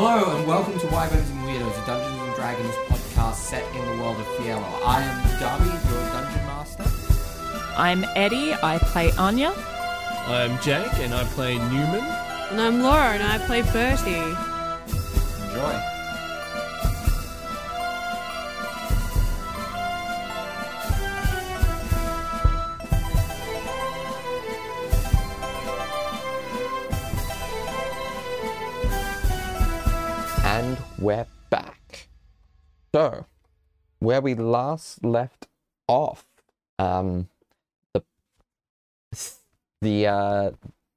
Hello and welcome to Wyverns and Weirdos, a Dungeons and Dragons podcast set in the world of Fiello. I am Darby, your dungeon master. I'm Eddie. I play Anya. I'm Jake, and I play Newman. And I'm Laura, and I play Bertie. Enjoy. Where we last left off, um, the the uh,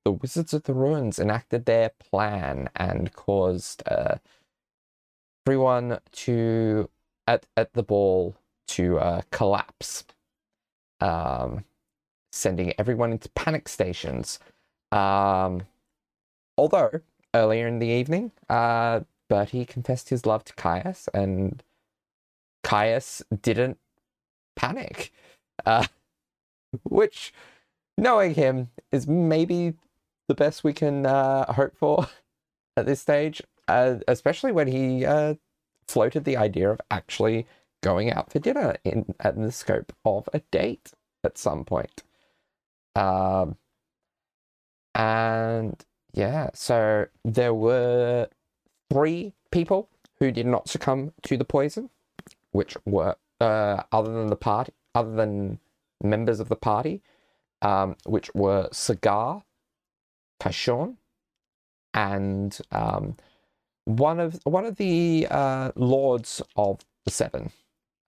the Wizards of the Ruins enacted their plan and caused uh, everyone to at at the ball to uh, collapse, um, sending everyone into panic stations. Um, although earlier in the evening, uh, Bertie confessed his love to Caius, and Caius didn't panic. Uh, which, knowing him, is maybe the best we can uh, hope for at this stage, uh, especially when he uh, floated the idea of actually going out for dinner in, in the scope of a date at some point. Um, and yeah, so there were three people who did not succumb to the poison, which were uh, other than the party, other than members of the party, um, which were Cigar, Kashon, and um, one of one of the uh, lords of the Seven,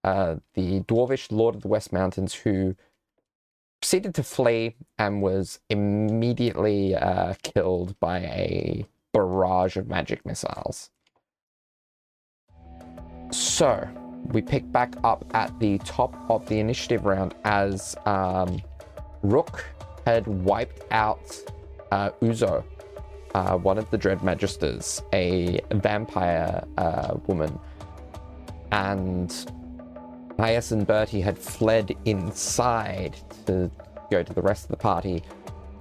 uh, the dwarvish lord of the West Mountains, who proceeded to flee and was immediately uh, killed by a barrage of magic missiles. So, we pick back up at the top of the initiative round as um, Rook had wiped out uh, Uzo, uh, one of the Dread Magisters, a vampire uh, woman, and Bias and Bertie had fled inside to go to the rest of the party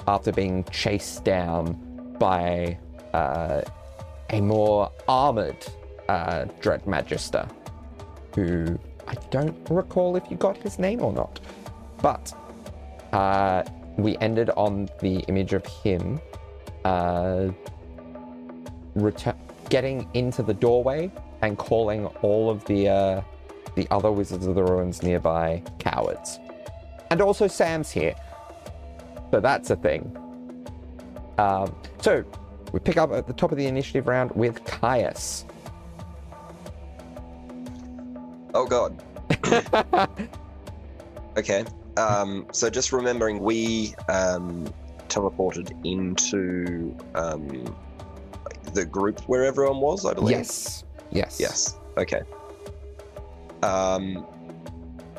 after being chased down by uh, a more armored uh, Dread Magister, who I don't recall if you got his name or not. But uh, we ended on the image of him uh, getting into the doorway and calling all of the uh, the other Wizards of the Ruins nearby cowards. And also Sam's here. So that's a thing. Um, so we pick up at the top of the initiative round with Caius. Oh god. okay. Um, so just remembering, we um, teleported into um, the group where everyone was. I believe. Yes. Yes. Yes. Okay. Um,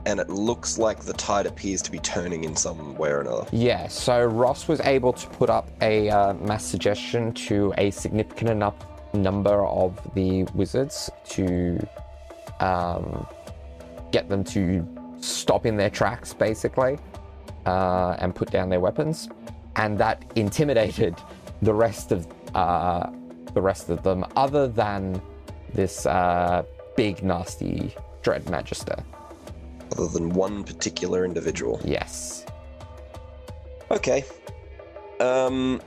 and it looks like the tide appears to be turning in some way or another. Yeah, so Ross was able to put up a uh, mass suggestion to a significant enough number of the wizards to um, get them to stop in their tracks, basically, uh, and put down their weapons, and that intimidated the rest of uh, the rest of them, other than this uh, big nasty dread magister. Other than one particular individual. Yes. Okay. Um.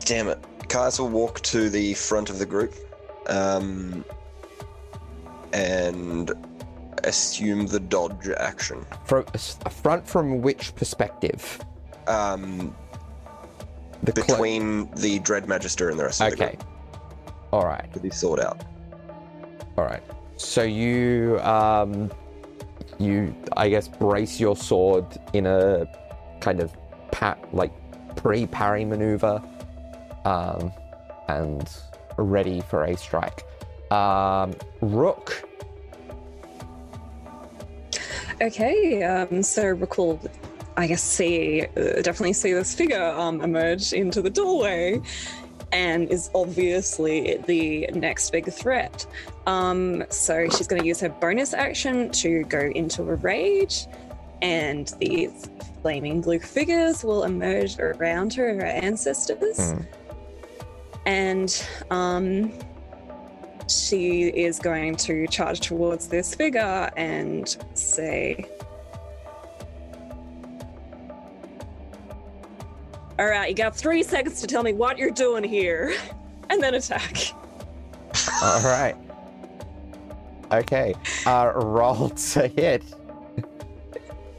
Damn it. Caius will walk to the front of the group um, and assume the dodge action. From a front from which perspective? Um, The clo- between the Dread Magister and the rest of the group. Okay. All right. With his sword out. All right. So you, um, you, I guess, brace your sword in a kind of pat, like pre-parry maneuver, um, and ready for a strike. Um, Rook. Okay, um, so recall, I guess, see, uh, definitely see this figure um, emerge into the doorway and is obviously the next big threat. Um, so she's going to use her bonus action to go into a rage and these flaming blue figures will emerge around her, her ancestors. Hmm. And um, she is going to charge towards this figure and say, All right, you got three seconds to tell me what you're doing here, and then attack. All right. Okay. Uh, roll to hit.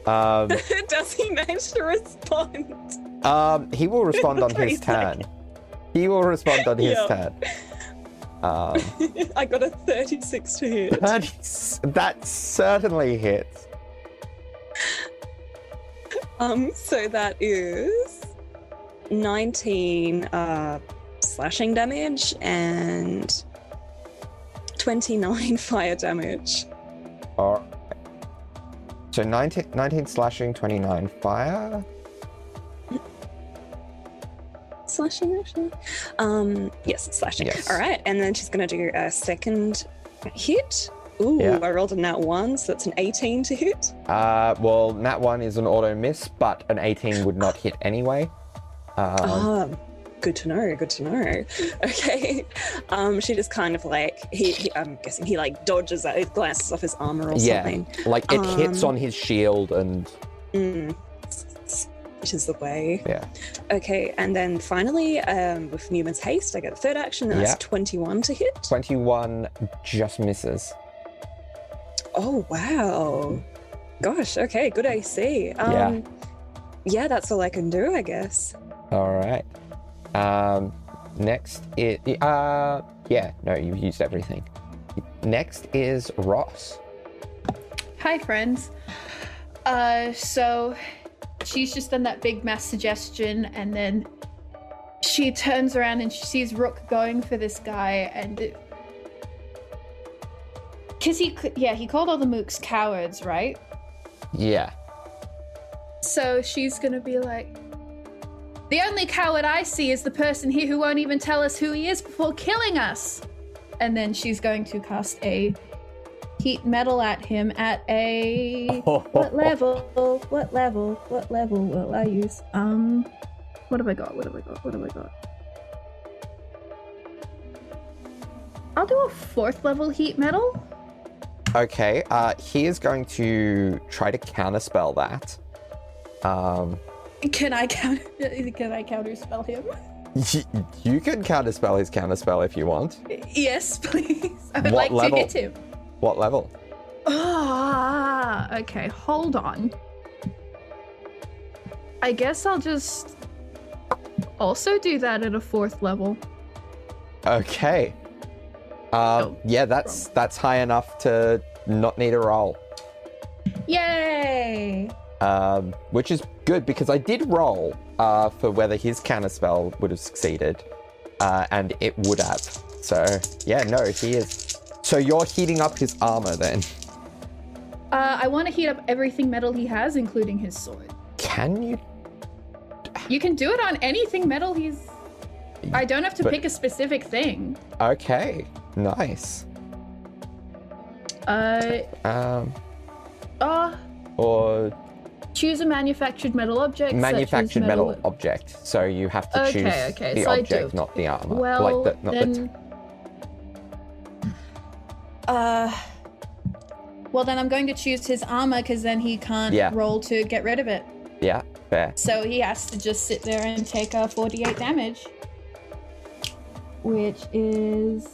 Um, Does he manage to respond? um, he will respond on his turn. He will respond on his Yeah. turn. Um, I got a 36 to hit. that, is- that certainly hits. Um, so that is 19 uh, slashing damage and 29 fire damage. All right. So 19, 19 slashing, 29 fire. Slashing, actually? Um, yes, slashing. Yes. All right, and then she's going to do a second hit. Ooh, Yeah. I rolled a nat one, so that's an 18 to hit. Uh, well, nat 1 is an auto miss, but an 18 would not hit anyway. Um, Ah, good to know. Good to know. Okay. Um, she just kind of like he, he. I'm guessing he like dodges. It glances off his armor or yeah, something. like it hits Um, on his shield and Mm. Which is the way. yeah. Okay, and then finally, um, with Newman's haste, I get a third action, and Yeah. that's 21 to hit. 21 just misses. Oh wow! Gosh. Okay. Good AC. Um, Yeah. Yeah, that's all I can do, I guess. All right. Um, next is uh, yeah. No, you've used everything. Next is Ross. Hi, friends. Uh, so she's just done that big mass suggestion, and then she turns around and she sees Rook going for this guy, and it... cause he, yeah, he called all the mooks cowards, right? Yeah. So she's gonna be like, the only coward I see is the person here who won't even tell us who he is before killing us. And then she's going to cast a heat metal at him at a what level? What level? What level will I use? Um, what have I got? What have I got? What have I got? I'll do a fourth level heat metal. Okay. Uh, he is going to try to counterspell that. Um, Can I counter? Can I counterspell him? you can counterspell his counterspell if you want. Yes, please. I would What like level? to hit him. What level? Ah, okay, hold on. I guess I'll just also do that at a fourth level. Okay. Um, Oh, yeah, that's that's high enough to not need a roll. Yay! Um, which is good because I did roll uh, for whether his counter spell would have succeeded, uh, and it would have. So yeah, no, he is. So you're heating up his armor then? Uh, I want to heat up everything metal he has, including his sword. Can you? You can do it on anything metal he's. I don't have to But- pick a specific thing. Okay, nice. Uh, Um, uh or choose a manufactured metal object. manufactured metal object. So you have to choose okay, the so object, not the armor. Well, like the, not then. the. Uh. Well, then I'm going to choose his armor because then he can't Yeah. roll to get rid of it. yeah, fair. So he has to just sit there and take uh, 48 damage. Which is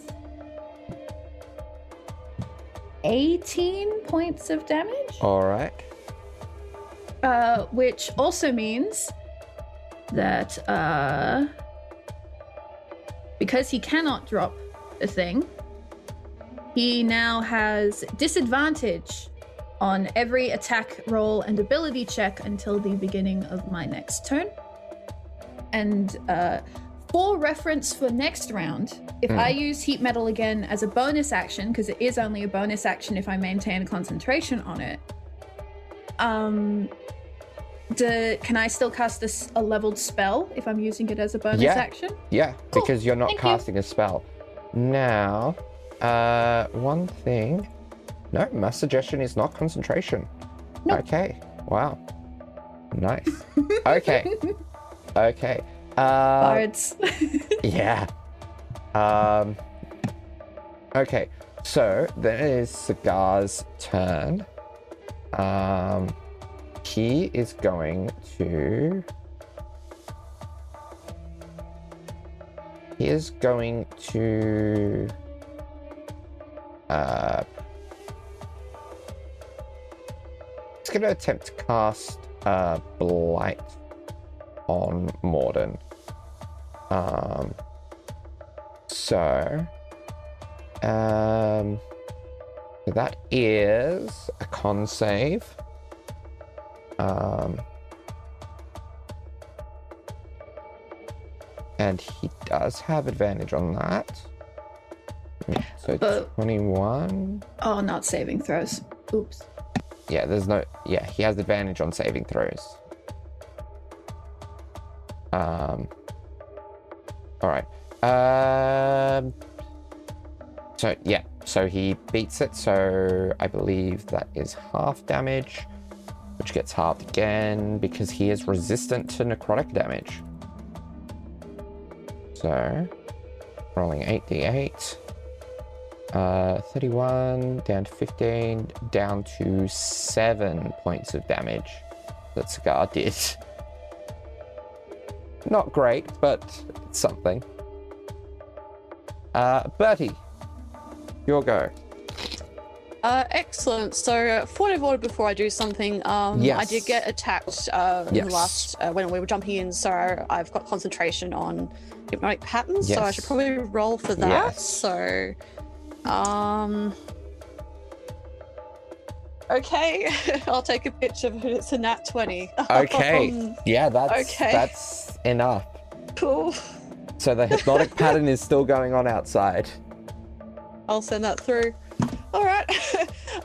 18 points of damage. All right. Uh, which also means that uh, because he cannot drop a thing, he now has disadvantage on every attack roll and ability check until the beginning of my next turn. And uh, for reference for next round, if I use heat metal again as a bonus action, because it is only a bonus action if I maintain concentration on it, um, do, can I still cast this a leveled spell if I'm using it as a bonus Yeah. action? Yeah, Cool, because you're not thank you. casting a spell. Now, uh, one thing. No, my suggestion is not concentration. Nope. Okay. Wow. Nice. Okay. okay. Uh, Bards. yeah. Um. Okay. So then it is Cigar's turn. Um. He is going to. He is going to. Uh. He's going to attempt to cast uh, Blight on Morden. Um. So. Um. So that is a con save. Um. And he does have advantage on that. So But- 21. oh, not saving throws. Oops. Yeah, there's no. Yeah, he has advantage on saving throws. Um. All right. Um. So yeah, so he beats it. So I believe that is half damage, which gets halved again because he is resistant to necrotic damage. So, rolling 8d8. Uh, 31 down to 15, down to 7 points of damage that Cigar did. Not great, but it's something. Uh, Bertie, your go. Uh, excellent. So, uh, point of order before I do something, um, I did get attacked uh, in Yes. the last uh, when we were jumping in, so I've got concentration on hypnotic patterns. Yes. So I should probably roll for that. Yes. So, um, okay, I'll take a picture of it. It's a nat twenty. Okay, Um, yeah, that's okay. that's enough. cool. So the hypnotic pattern is still going on outside. I'll send that through. All right.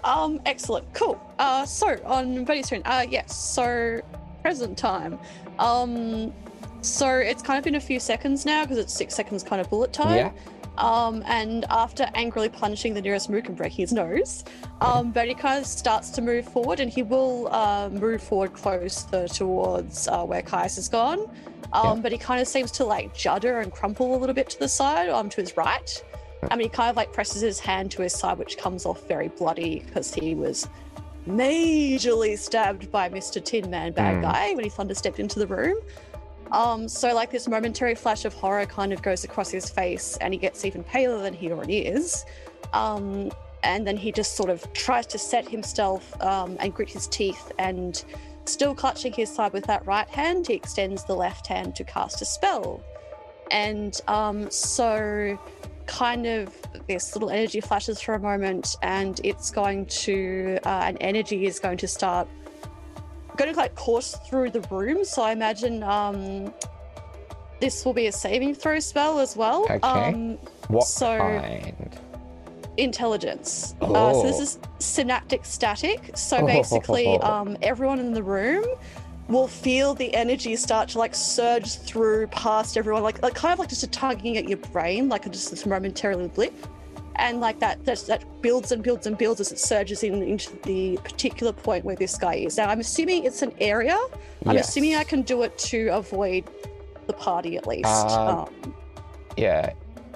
um, excellent. Cool. Uh, so on Bertie's turn. Uh, yes. So present time. Um, so it's kind of been a few seconds now because it's six seconds kind of bullet time. Yeah. Um, and after angrily punishing the nearest mook and breaking his nose, um, Bertie kind of starts to move forward, and he will uh, move forward closer towards uh, where Caius has gone. Um, Yeah. But he kind of seems to like judder and crumple a little bit to the side, um, to his right. I mean, he kind of like presses his hand to his side, which comes off very bloody because he was majorly stabbed by Mr. Tin Man Bad Mm. Guy when he thunder stepped into the room. Um, so like this momentary flash of horror kind of goes across his face, and he gets even paler than he already is. Um, and then he just sort of tries to set himself um, and grit his teeth, and still clutching his side with that right hand, he extends the left hand to cast a spell. And um, so, kind of, this little energy flashes for a moment, and it's going to, uh, an energy is going to start going to like course through the room. So I imagine um, this will be a saving throw spell as well. Okay. Um, What So- kind? intelligence. Uh, so this Oh. is synaptic static. So basically, um, everyone in the room will feel the energy start to like surge through past everyone, like, like kind of like just a tugging at your brain, like just this momentarily blip. And like that, that, that builds and builds and builds as it surges in into the particular point where this guy is. Now, I'm assuming it's an area. I'm Yes. assuming I can do it to avoid the party at least. Um, um, Yeah.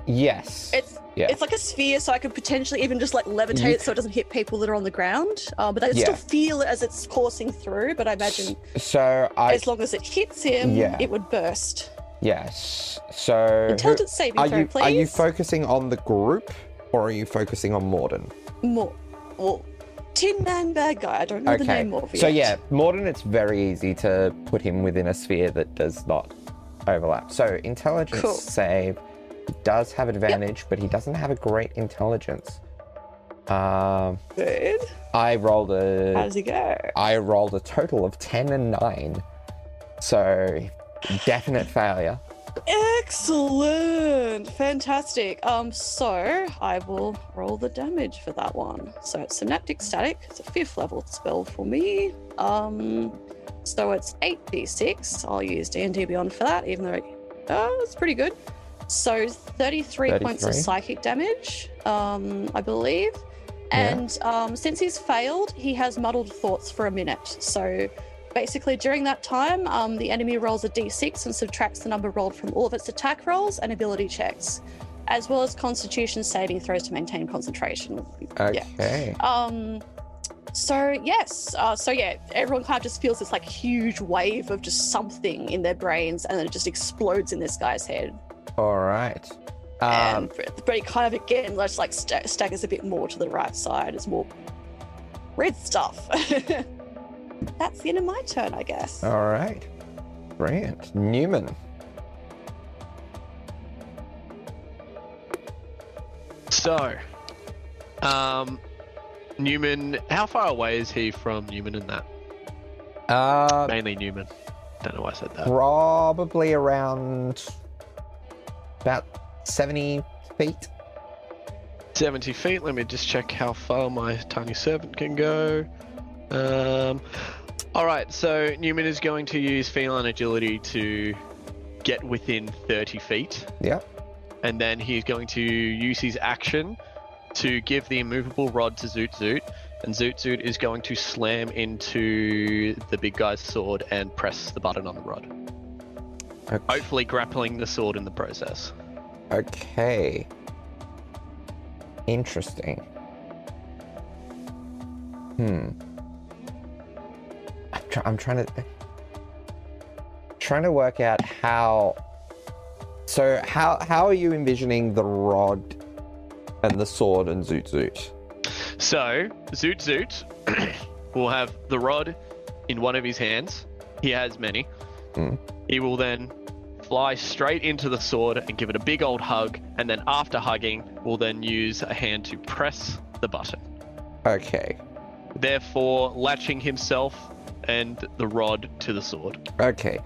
Yes. it's Yeah. it's like a sphere, so I could potentially even just like levitate You it so it doesn't hit people that are on the ground. Um, but I Yeah. still feel it as it's coursing through. But I imagine so I as long as it hits him, Yeah. it would burst. yes. So Intelligence saving are throw, you please. are you focusing on the group or are you focusing on Morden? More, well, Tin Man Bad Guy. I don't know the Okay. name of it. So yeah, Morden, it's very easy to put him within a sphere that does not overlap. So intelligence Cool. save he does have advantage, but he doesn't have a great intelligence. Um, good. I rolled How a does he go? I rolled a total of ten and nine, so definite failure. Excellent, fantastic. Um, so I will roll the damage for that one. So it's synaptic static. It's a fifth level spell for me. Um, so it's eight d6. I'll use D and D Beyond for that, even though it, oh, it's pretty good. So 33, points of psychic damage, um, I believe, And um, since he's failed, he has muddled thoughts for a minute. So basically, during that time, um, the enemy rolls a d6 and subtracts the number rolled from all of its attack rolls and ability checks, as well as constitution saving throws to maintain concentration. Yeah. Okay. Um, so yes, uh, so yeah, everyone kind of just feels this like huge wave of just something in their brains, and then it just explodes in this guy's head. All right. Um, and but it kind of again just like sta staggers a bit more to the right side. It's more red stuff. That's the end of my turn, I guess. all right. Brilliant. Newman. So, um, Newman, how far away is he from Newman and that? Uh, Mainly Newman. Don't know why I said that. probably around about 70 feet. 70 feet. Let me just check how far my tiny servant can go. Um, all right, so Newman is going to use feline agility to get within 30 feet, Yeah. and then he's going to use his action to give the immovable rod to Zoot Zoot, and Zoot Zoot is going to slam into the big guy's sword and press the button on the rod, Okay. hopefully grappling the sword in the process. Okay. Interesting. Hmm. I'm, try- I'm trying to trying to work out how. So how how are you envisioning the rod and the sword and Zoot Zoot? So, Zoot Zoot will have the rod in one of his hands. He has many. Mm. He will then fly straight into the sword and give it a big old hug, and then after hugging, will then use a hand to press the button. Okay. Therefore, latching himself and the rod to the sword. Okay.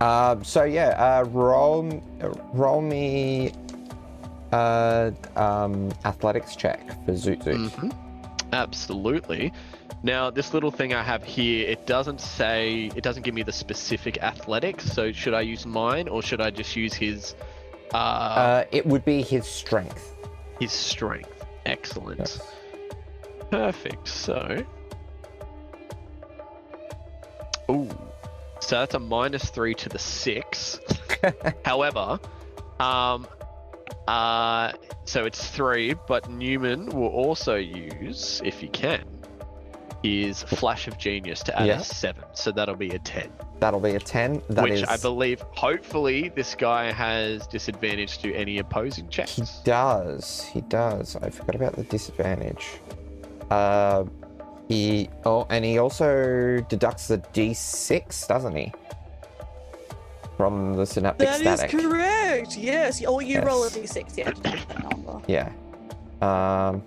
Um, so yeah, uh, roll roll me uh, um, athletics check for Zoot Zoot. Mhm. Absolutely. Now, this little thing I have here, it doesn't say, it doesn't give me the specific athletics. So, should I use mine or should I just use his, uh, Uh, it would be his strength. his strength? Excellent. Yes. Perfect. So, ooh, so that's a minus three to the six. However, um, uh, so it's three, but Newman will also use, if he can, his flash of genius to add Yeah. a seven. So that'll be a ten. That'll be a 10. That which is- I believe, hopefully, this guy has disadvantage to any opposing checks. He does. He does. I forgot about the disadvantage. Uh, he. Oh, and he also deducts the d6, doesn't he? From the synaptic That static. That is correct. Yes. Or you roll a Yes. d6. Yeah. that number. Yeah. Um.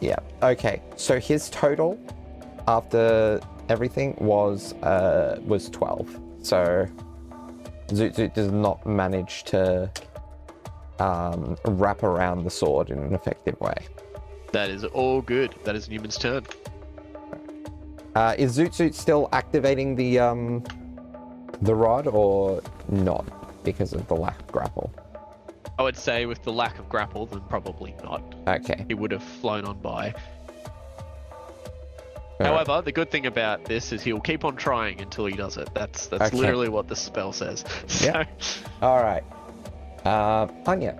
Yeah. Okay. So his total after everything was uh was twelve. So Zoot Zoot does not manage to um wrap around the sword in an effective way. That is all good. That is Newman's turn. Uh, is Zoot Zoot still activating the um the rod or not because of the lack of grapple? I would say, with the lack of grapple, then probably not. Okay. He would have flown on by. All right. However, the good thing about this is he'll keep on trying until he does it. That's that's Okay. literally what the spell says. So, Yeah. All right. Uh, Anya.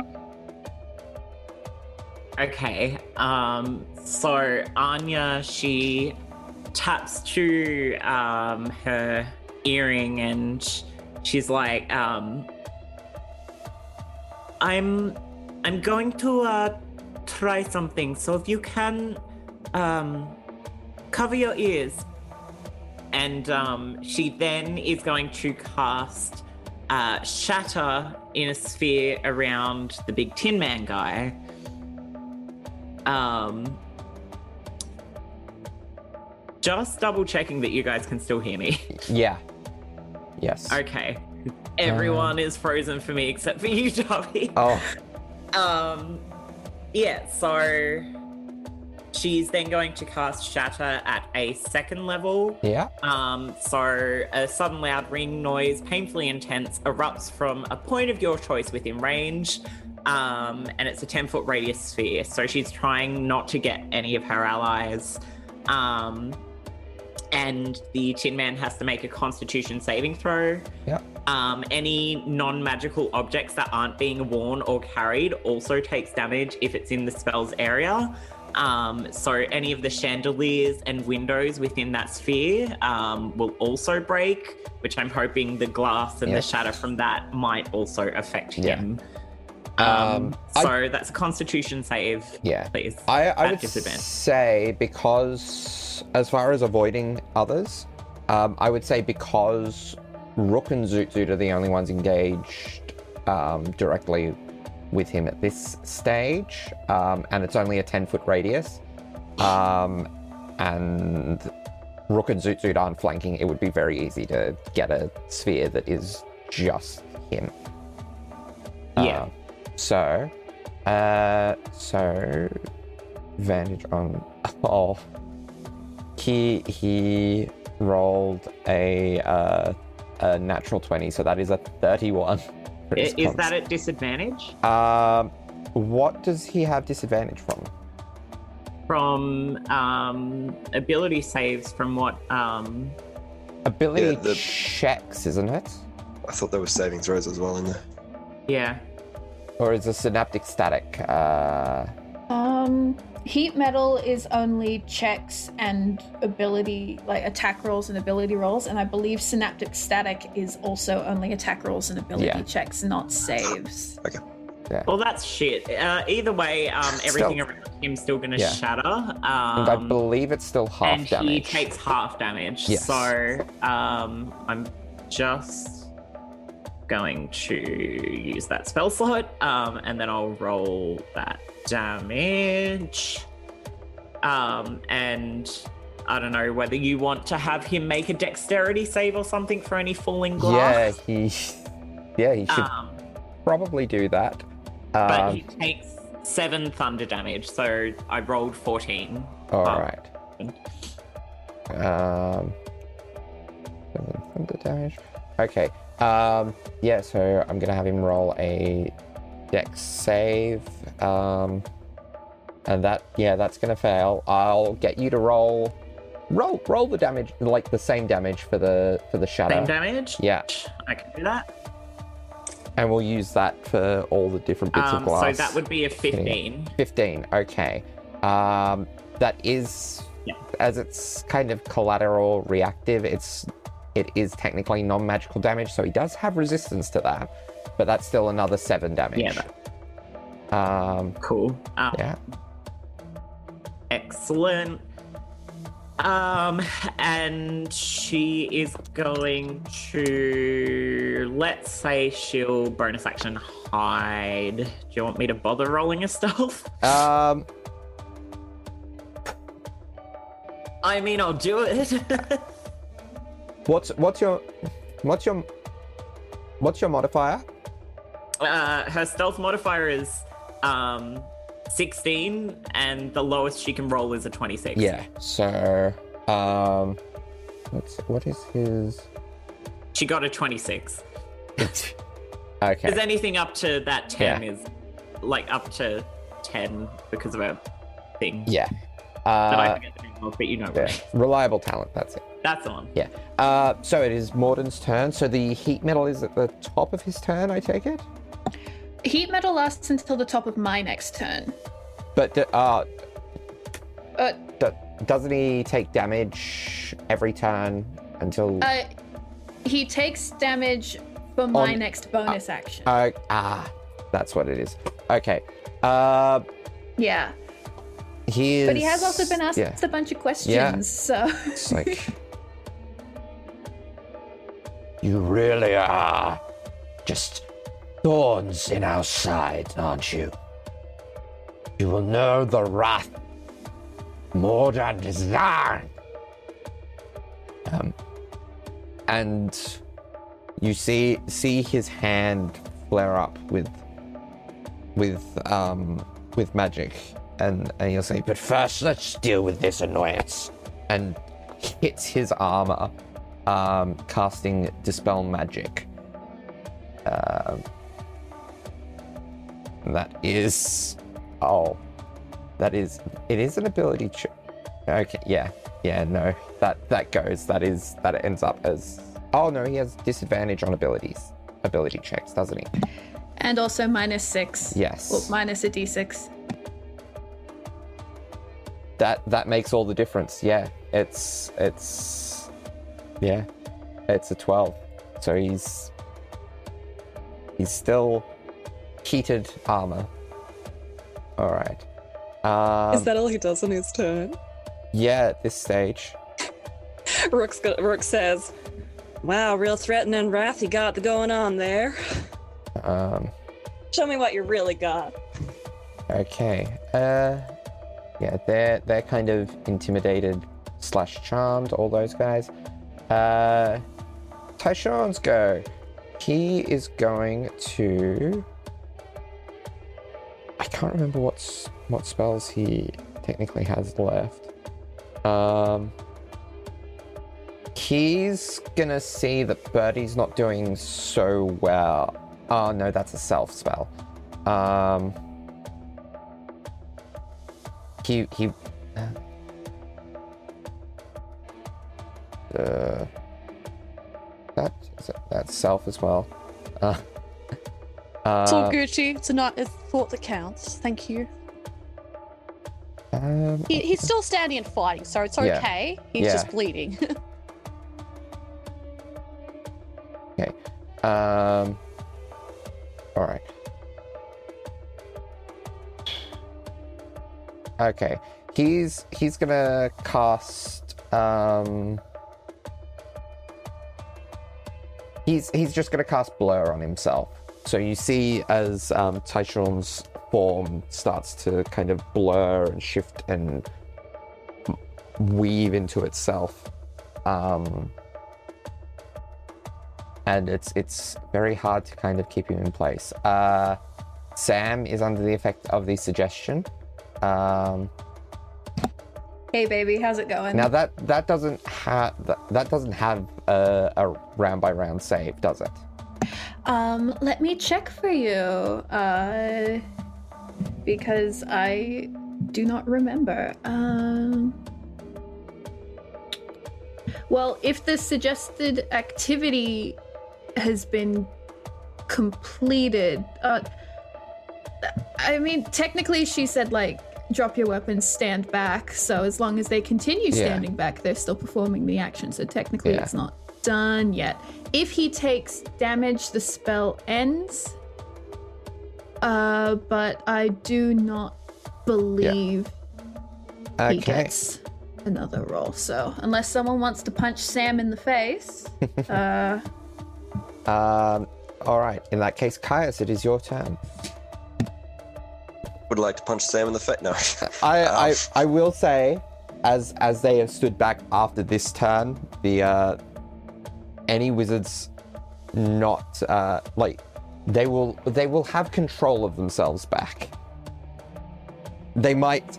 Okay. Um. So Anya, she taps to um her earring and she's like, um, I'm, I'm going to uh try something. So if you can, um, cover your ears. And um, she then is going to cast uh, shatter in a sphere around the big Tin Man guy. Um, just double checking that you guys can still hear me. Yeah. Yes. Okay. Everyone is frozen for me except for you, Darby. Oh. Um, yeah, so she's then going to cast Shatter at a second level. Yeah. Um, so a sudden loud ring noise, painfully intense, erupts from a point of your choice within range. Um, and it's a 10 foot radius sphere. So she's trying not to get any of her allies. Um, and the Tin Man has to make a constitution saving throw. Yep. Um, any non magical objects that aren't being worn or carried also takes damage if it's in the spell's area. Um, so any of the chandeliers and windows within that sphere um, will also break, which I'm hoping the glass and Yeah. the shatter from that might also affect Yeah. him. Um, Um, I- so that's a Constitution save, Yeah. please. I, I would say because, as far as avoiding others, um, I would say because Rook and Zoot Zoot are the only ones engaged um, directly with him at this stage, um, and it's only a 10 foot radius, um, and Rook and Zoot Zoot aren't flanking, it would be very easy to get a sphere that is just him. Yeah. Uh, so, uh, so advantage on oh he he rolled a uh, a natural 20 so that is a 31 for I- his Is that at disadvantage? um what does he have disadvantage from From um, ability saves, from what? Um, ability Yeah, the- checks isn't it I thought there were saving throws as well in there. yeah. Or is a synaptic static uh Um, heat metal is only checks and ability, like attack rolls and ability rolls, and I believe synaptic static is also only attack rolls and ability Yeah. checks, not saves. Okay. Well, that's shit. Uh, either way, um, everything around him's still going to Yeah. shatter. Um, and i believe it's still half and damage he takes half damage. Yes. So um, I'm just going to use that spell slot, um, and then I'll roll that damage. Um, and I don't know whether you want to have him make a dexterity save or something for any falling glass. yeah he yeah he should Um, probably do that but um he takes seven thunder damage, so I rolled 14. all um, right Um, seven thunder damage. Okay. Um, yeah. So I'm gonna have him roll a dex save. Um, and that yeah, that's gonna fail. I'll get you to roll, roll, roll the damage like the same damage for the for the shatter. Same damage? Yeah. I can do that. And we'll use that for all the different bits of glass. so that would be a 15. 15 okay um that is Yeah. as it's kind of collateral reactive it's it is technically non-magical damage so he does have resistance to that but that's still another seven damage Yeah, um Cool. Um, yeah Excellent. Um, and she is going to, let's say she'll bonus action hide. Do you want me to bother rolling a stealth? um I mean, I'll do it. what's what's your what's your what's your modifier uh, her stealth modifier is um 16, and the lowest she can roll is a 26. yeah so um let's what is his She got a 26. okay Because anything up to that 10 Yeah. is like up to 10 because of a thing. yeah Uh, But I uh, forget the name of, but you know yeah. reliable talent that's it That's on. Yeah. Uh, so it is Morden's turn. So the heat metal is at the top of his turn, I take it. Heat metal lasts until the top of my next turn. But d- uh, Uh, d- doesn't he take damage every turn until? uh, he takes damage for my On- next bonus action. Uh, ah, that's what it is. Okay. Uh, yeah, he is. but he has also been asked Yeah. a bunch of questions, Yeah. so It's like. you really are just thorns in our side, aren't you? You will know the wrath Mordant is thine. Um, and you see see his hand flare up with with um with magic, and and he'll say, "But first, let's deal with this annoyance." And hits his armor, um, casting dispel magic. And that is. Oh. That is. It is an ability check. Okay, yeah. Yeah, no. That that goes. That is. That ends up as. Oh, no, he has disadvantage on abilities. Ability checks, doesn't he? And also minus six. Yes. Well, minus a d6. that that makes all the difference. Yeah, it's it's yeah, it's a twelve. So he's he's still heated armor. All right. Um, Is that all he does on his turn? yeah, at this stage. Rook's got, Rook says, Wow, real threatening wrath you got going on there. Um, Show me what you really got. okay. Uh, yeah, they're they're kind of intimidated slash charmed. All those guys. Uh, Tyshawn's go. He is going to. I can't remember what's what spells he technically has left. Um, he's gonna see that Birdie's not doing so well. Oh no, that's a self spell. Um, he he. Uh, that is that, that's self as well. Uh, It's all uh, Gucci. It's a not a thought that counts. Thank you. um, He, he's still standing and fighting, so it's Yeah. okay. He's Yeah. just bleeding. Okay. Um. All right. Okay. He's he's gonna cast. Um. He's he's just gonna cast blur on himself. So you see as um, Tyshawn's form starts to kind of blur and shift and weave into itself. Um, and it's it's very hard to kind of keep him in place. Uh, Sam is under the effect of the suggestion. Um, Hey, baby, how's it going? now that that doesn't have that, that doesn't have a, a round by round save, does it? Um, let me check for you. Uh, because I do not remember. Um. Well, if the suggested activity has been completed, uh, I mean, technically, she said like drop your weapons, stand back. So as long as they continue Yeah. standing back, they're still performing the action. So technically, Yeah. it's not done yet. If he takes damage, the spell ends. Uh, but I do not believe he Okay. gets another roll. So unless someone wants to punch Sam in the face, uh, Um, all right. In that case, Caius, it is your turn. Would like to punch Sam in the face. No. I, Um, I I will say, as as they have stood back after this turn, the uh, any wizards not uh, like they will they will have control of themselves back. They might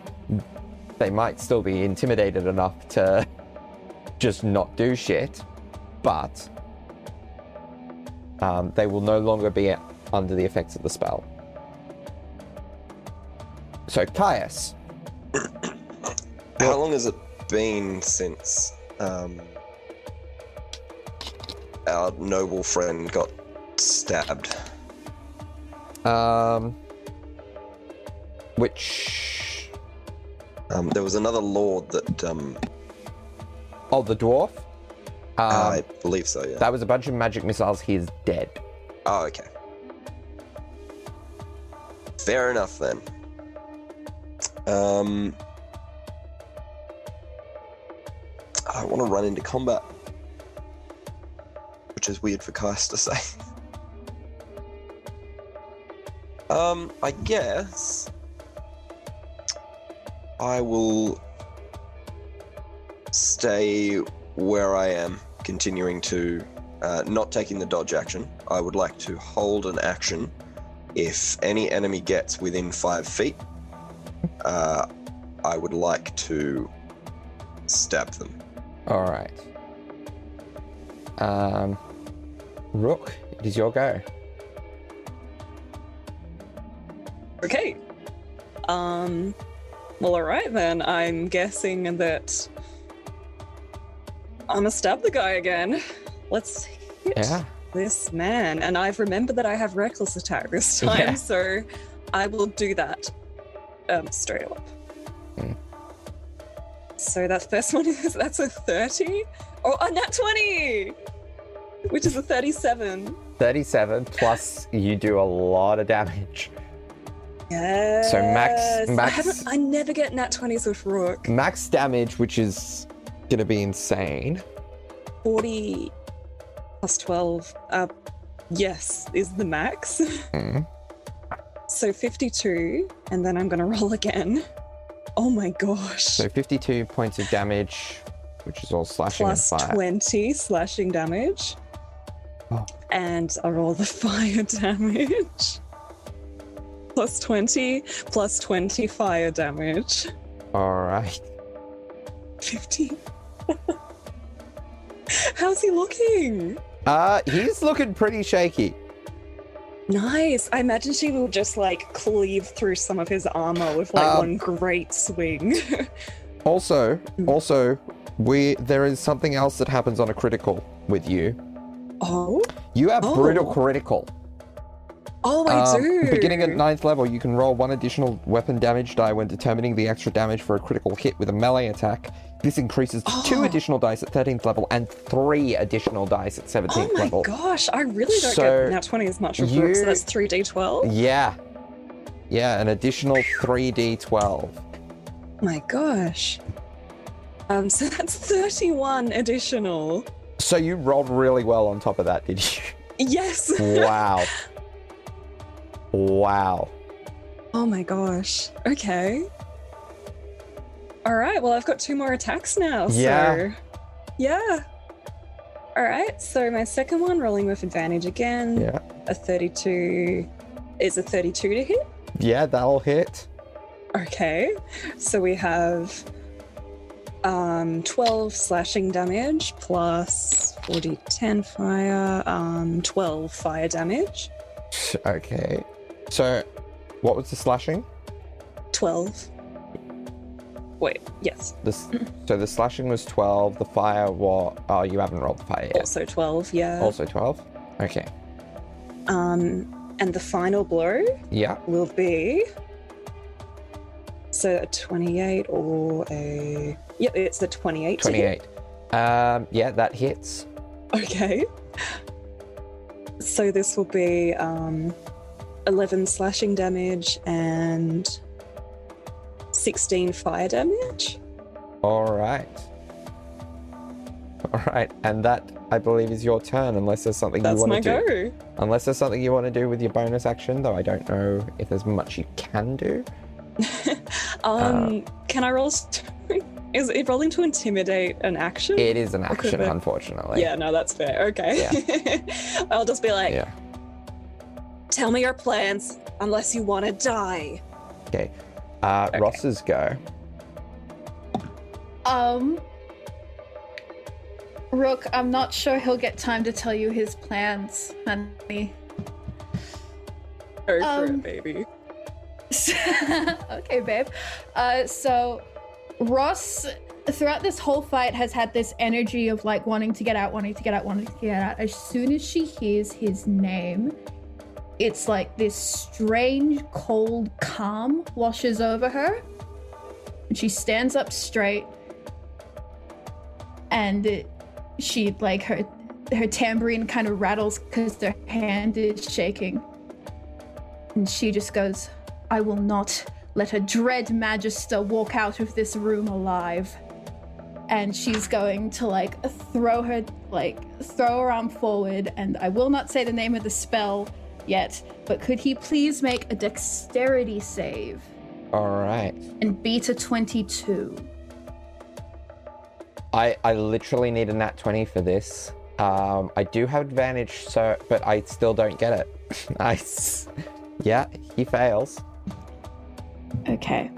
they might still be intimidated enough to just not do shit, but um, they will no longer be under the effects of the spell. So Caius, How long has it been since um, our noble friend got stabbed? Um, which Um, there was another lord that um, oh the dwarf. Um, I believe so. Yeah. that was a bunch of magic missiles. He is dead. Oh, okay. Fair enough then. Um, I don't want to run into combat, which is weird for Kais to say. um, I guess I will stay where I am, continuing to uh, not taking the dodge action. I would like to hold an action if any enemy gets within five feet. Uh, I would like to stab them. All right. Um, Rook, it is your go. Okay. Um. Well, all right then. I'm guessing that I'm gonna stab the guy again. Let's hit Yeah. this man, and I've remembered that I have reckless attack this time, Yeah. so I will do that. Um, straight up. Hmm. So that first one is that's a thirty. Oh, a nat twenty, which is a thirty-seven. 37 plus you do a lot of damage. Yes. So max- Max- haven't, I never get nat 20s with Rook. Max damage, which is gonna be insane. 40 plus 12. Uh, yes, is the max. Mm. So 52, and then I'm gonna roll again. Oh my gosh. So 52 points of damage, which is all slashing Plus and fire. 20 slashing damage. Oh. And I roll the fire damage. Plus 20, plus 20 fire damage. All right. 50. How's he looking? Uh, he's looking pretty shaky. Nice. I imagine she will just like cleave through some of his armor with like Um, one great swing. Also, Hmm. also, we there is something else that happens on a critical with you. oh, You have Oh. brutal critical. oh, I Um, do. Beginning at ninth level, you can roll one additional weapon damage die when determining the extra damage for a critical hit with a melee attack. This increases to two Oh. additional dice at 13th level and three additional dice at 17th level. Oh my level. gosh, I really don't So, get nat 20 as much with Rook, so that's 3d12. Yeah. Yeah, an additional 3d12. my gosh. Um, so that's 31 additional. So you rolled really well on top of that, did you? Yes. wow. Wow. oh my gosh. Okay. All right. Well, I've got two more attacks now. Yeah. So yeah. All right. So my second one, rolling with advantage again. Yeah. A 32 is a 32 to hit. Yeah, that'll hit. Okay. So we have um 12 slashing damage plus 40 10 fire um 12 fire damage. Okay. So, what was the slashing? 12. Wait, yes. This, so the slashing was 12. The fire, what? Oh, you haven't rolled the fire yet. Also 12, yeah. Also 12? Okay. Um and the final blow Yeah. will be so a 28 or a Yep, it's the 28. 28. Um, yeah, that hits. Okay. So this will be um, 11 slashing damage and 16 fire damage. All right. All right, and that I believe is your turn, unless there's something That's you want to do. go. Unless there's something you want to do with your bonus action, though I don't know if there's much you can do. Um, can I roll? St- is it rolling to intimidate an action? It is an action, unfortunately. Yeah, no, that's fair. Okay. I'll just be like, Yeah. tell me your plans unless you want to die. Okay. Uh, Okay. Ross's go. Um, Rook, I'm not sure he'll get time to tell you his plans, honey. Go for Um, it, baby. okay, babe. Uh, so Ross, throughout this whole fight, has had this energy of like wanting to get out, wanting to get out, wanting to get out. As soon as she hears his name, it's like this strange, cold calm washes over her. And she stands up straight, and it, she like her her tambourine kind of rattles because her hand is shaking. And she just goes, I will not let a dread magister walk out of this room alive. And she's going to like throw her like throw her arm forward, and I will not say the name of the spell yet, but could he please make a dexterity save All right. and beat a 22? I, I literally need a nat 20 for this. Um, I do have advantage, so but I still don't get it. nice. Yeah, he fails. Okay.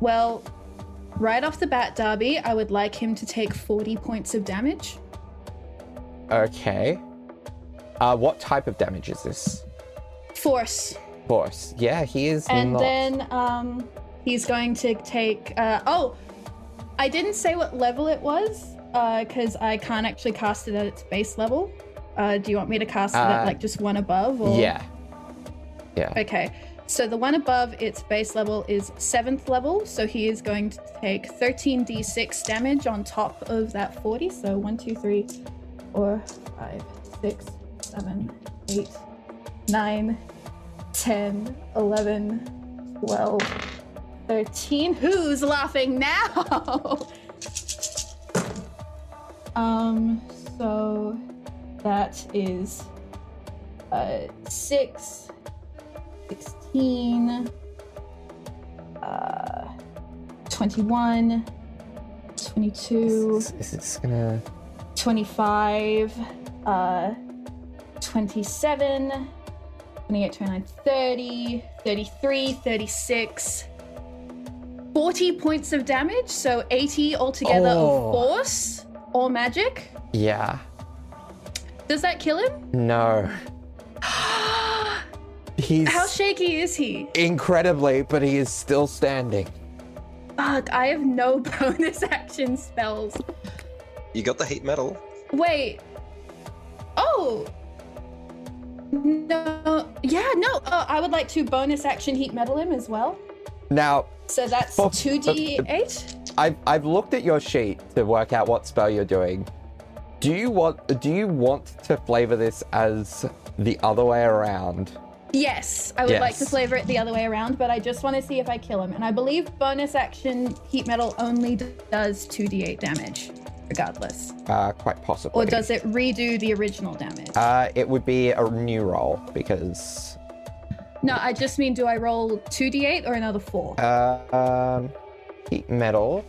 Well, right off the bat, Darby, I would like him to take 40 points of damage. Okay. Uh, what type of damage is this? Force. Force. Yeah, he is And not. then um, he's going to take. Uh, oh, I didn't say what level it was because I can't actually cast it at its base level. Uh, do you want me to cast it Uh, at like just one above? Or? Yeah. Yeah. Okay. So the one above its base level is seventh level, so he is going to take 13d6 damage on top of that 40. So 1, 2, 3, 4, 5, 6, 7, 8, 9, 10, 11, 12, 13. Who's laughing now? um, so that is uh, 6, 16, uh, 21, 22, Is, is this gonna? 25, uh, 27, 28, 29, 30, 33, 36, 40 points of damage. So 80 altogether Oh. of force or magic. Yeah. Does that kill him? No. He's How shaky is he? incredibly, but he is still standing. Fuck, I have no bonus action spells. You got the heat metal. Wait. Oh. No. Yeah, no. Uh, I would like to bonus action heat metal him as well. Now, So that's Oh, 2d8. I've I've looked at your sheet to work out what spell you're doing. Do you want do you want to flavor this as the other way around? Yes, I would like to flavor it the other way around, but I just want to see if I kill him. And I believe bonus action heat metal only does 2d8 damage, regardless. Uh, quite possibly. Or does it redo the original damage? Uh, it would be a new roll because no, I just mean do I roll 2d8 or another 4? uh, um, heat metal.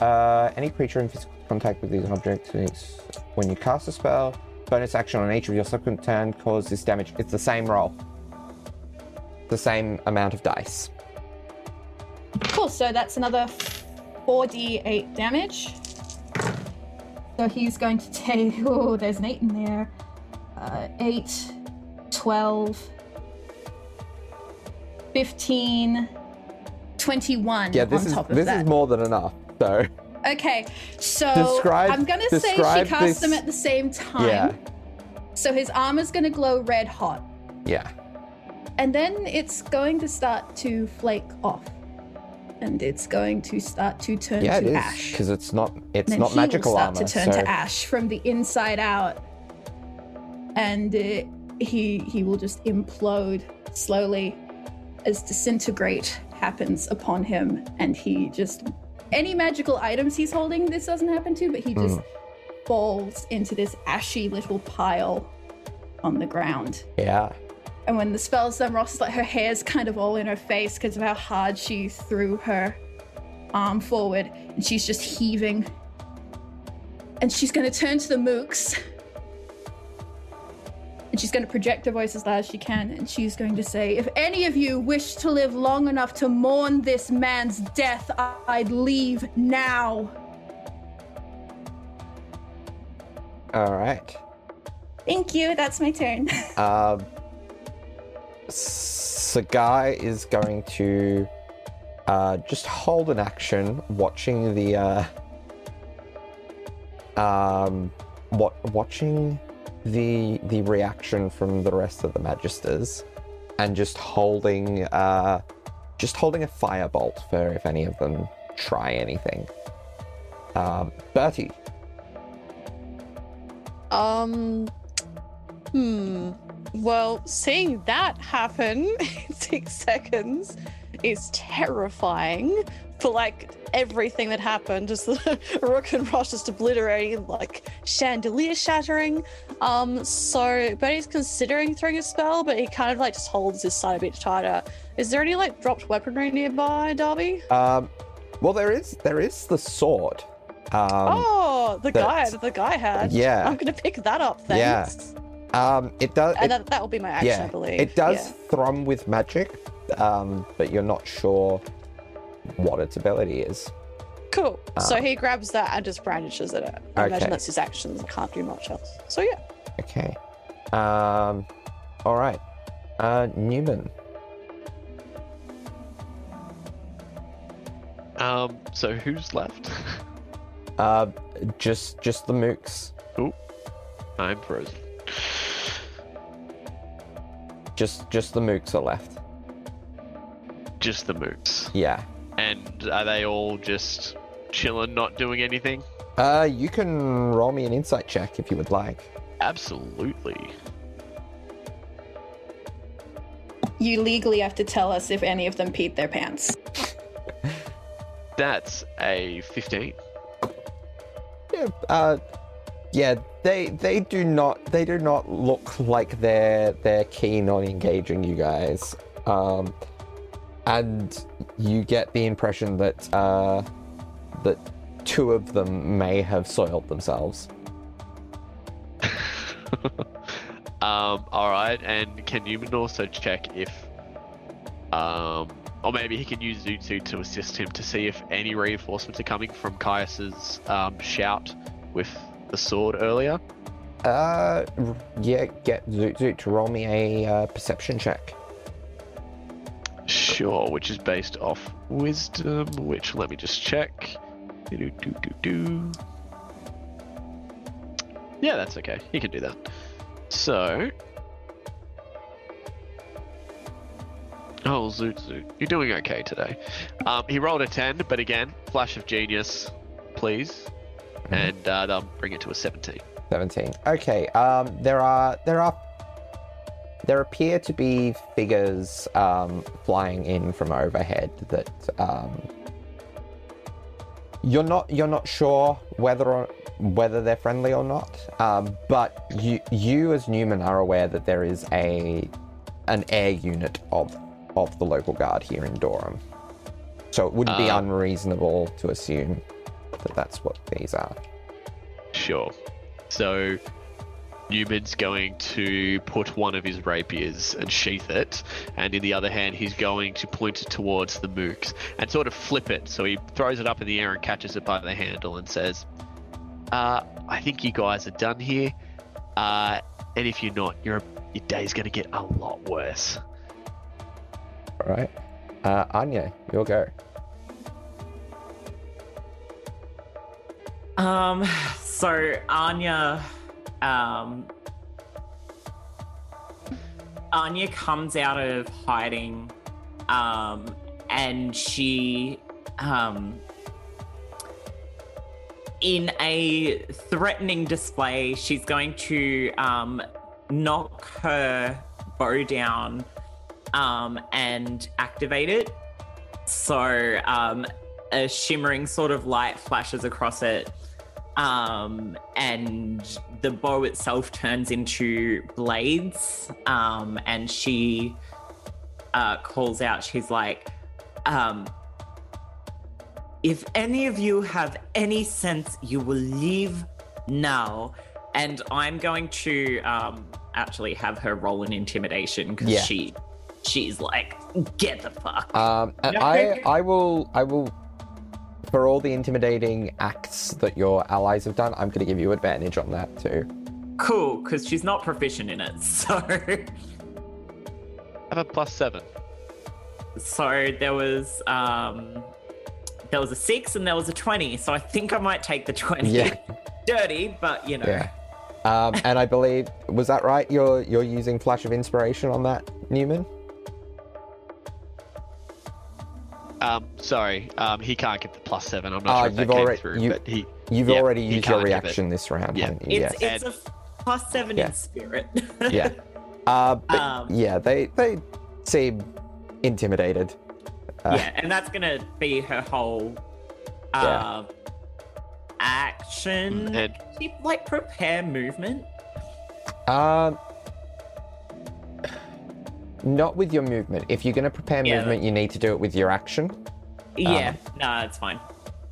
Uh, any creature in physical contact with these objects when you cast a spell. Bonus action on each of your subsequent turn cause this damage. It's the same roll. The same amount of dice. Cool, so that's another 4d8 damage. So he's going to take. Oh, there's an 8 in there. Uh, 8, 12, 15, 21 Yeah, this on is top of this that. is more than enough. So Okay, so Describe- I'm gonna say she this- them at the same time. yeah, So his armor's gonna glow red hot. yeah. and then it's going to start to flake off and it's going to start to turn Yeah, it to is ash. because it's not it's then not he magical will start armor. to turn so to ash from the inside out. And uh, he he will just implode slowly as disintegrate happens upon him. And he just any magical items he's holding this doesn't happen to but he just falls into this ashy little pile on the ground. Yeah, and when the spell's done, Ross is like her hair's kind of all in her face because of how hard she threw her arm forward, and she's just heaving. And she's going to turn to the mooks. And she's going to project her voice as loud as she can, and she's going to say, If any of you wish to live long enough to mourn this man's death, I'd leave now. all right. Thank you, that's my turn. Um, Sagai is going to uh, just hold an action, watching the uh, um, what watching the the reaction from the rest of the magisters, and just holding uh, just holding a firebolt for if any of them try anything. Um, Bertie, Um. Hmm. Well, seeing that happen in six seconds is terrifying for like everything that happened. Just the Rook and Ross just obliterating, like chandelier shattering. Um. So, he's considering throwing a spell, but he kind of like just holds his side a bit tighter. Is there any like dropped weaponry nearby, Darby? um, well there is there is the sword. Um, oh, the guy that the guy had. yeah. I'm gonna pick that up. Thanks. Yeah. Um, it does. Uh, it, that, will be my action, yeah, I believe. It does yeah. thrum with magic, um, but you're not sure what its ability is. Cool. So uh, he grabs that and just brandishes it. I okay. imagine that's his action. Can't do much else. So yeah. Okay. Um, all right. Uh, Newman. Um, so who's left? uh, just just the mooks. Ooh, I'm frozen. Just just the mooks are left. Just the mooks. Yeah. And are they all just chilling, not doing anything? Uh, you can roll me an insight check if you would like. Absolutely. You legally have to tell us if any of them peed their pants. That's a 15. Yeah, uh, yeah, they they do not they do not look like they're they're keen on engaging you guys, um, and you get the impression that uh, that two of them may have soiled themselves. um, alright, and can Newman also check if. Um, or maybe he can use Zutsu to assist him to see if any reinforcements are coming from Caius's um, shout with the sword earlier. Uh, yeah, get Zoot Zoot to roll me a uh, perception check. Sure, which is based off wisdom, which let me just check. Do-do-do-do-do. Yeah, that's okay. He can do that. So. Oh, Zoot Zoot. You're doing okay today. Um, he rolled a 10, but again, flash of genius, please. And uh, they'll bring it to a 17. 17. Okay. Um, there are there are there appear to be figures um, flying in from overhead that um, you're not you're not sure whether or, whether they're friendly or not. Um, but you you as Newman are aware that there is a an air unit of of the local guard here in Durham. So it wouldn't be Um. unreasonable to assume that that's what these are. Sure. So Newman's going to put one of his rapiers and sheath it, and in the other hand, he's going to point it towards the mooks and sort of flip it. So he throws it up in the air and catches it by the handle and says, uh, I think you guys are done here. Uh, and if you're not, your your day's going to get a lot worse. All right. Uh, Anya, you'll go. Um, so Anya, um, Anya comes out of hiding, um, and she, um, in a threatening display, she's going to um, knock her bow down um, and activate it. So um, a shimmering sort of light flashes across it, um, and the bow itself turns into blades. Um, and she uh, calls out, she's like, um, if any of you have any sense, you will leave now. And I'm going to um, actually have her roll an intimidation because Yeah. she she's like, get the fuck. Um, and I, I will, I will, for all the intimidating acts that your allies have done, I'm going to give you advantage on that too. cool, because she's not proficient in it. So Have a plus seven. so there was um there was a six and there was a twenty. So I think I might take the twenty. Yeah. Dirty, but you know. Yeah. Um, and I believe was that right? You're you're using flash of inspiration on that, Newman. Um, sorry, um, he can't get the plus seven. I'm not Ah, sure if that you've came already- through, you- but he You've Yeah, already he used your can't give it. reaction this round, Yeah. haven't you? It's yes. it's a plus seven Yeah. in spirit. yeah. Uh, but Um, yeah, they they seem intimidated. Uh, yeah, and that's gonna be her whole uh action. and She, like prepare movement. Um, not with your movement. If you're going to prepare Yeah. movement, you need to do it with your action. Yeah, nah, it's fine.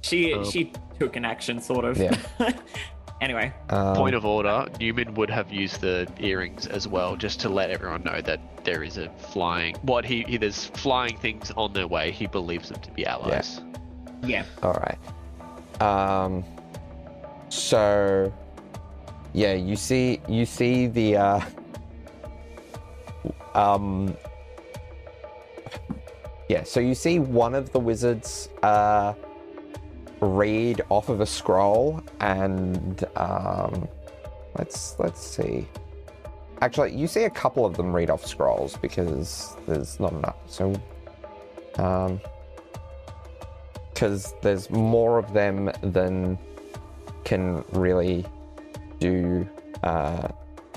She Um, she took an action sort of. Yeah. anyway, Um, Point of order, Newman would have used the earrings as well, just to let everyone know that there is a flying. What he, he there's flying things on their way. He believes them to be allies. yeah. All right. Um. So, yeah, you see, you see the uh, um. Yeah, so you see one of the wizards uh, read off of a scroll, and um, let's let's see. Actually, you see a couple of them read off scrolls because there's not enough. So, um, because there's more of them than can really do uh,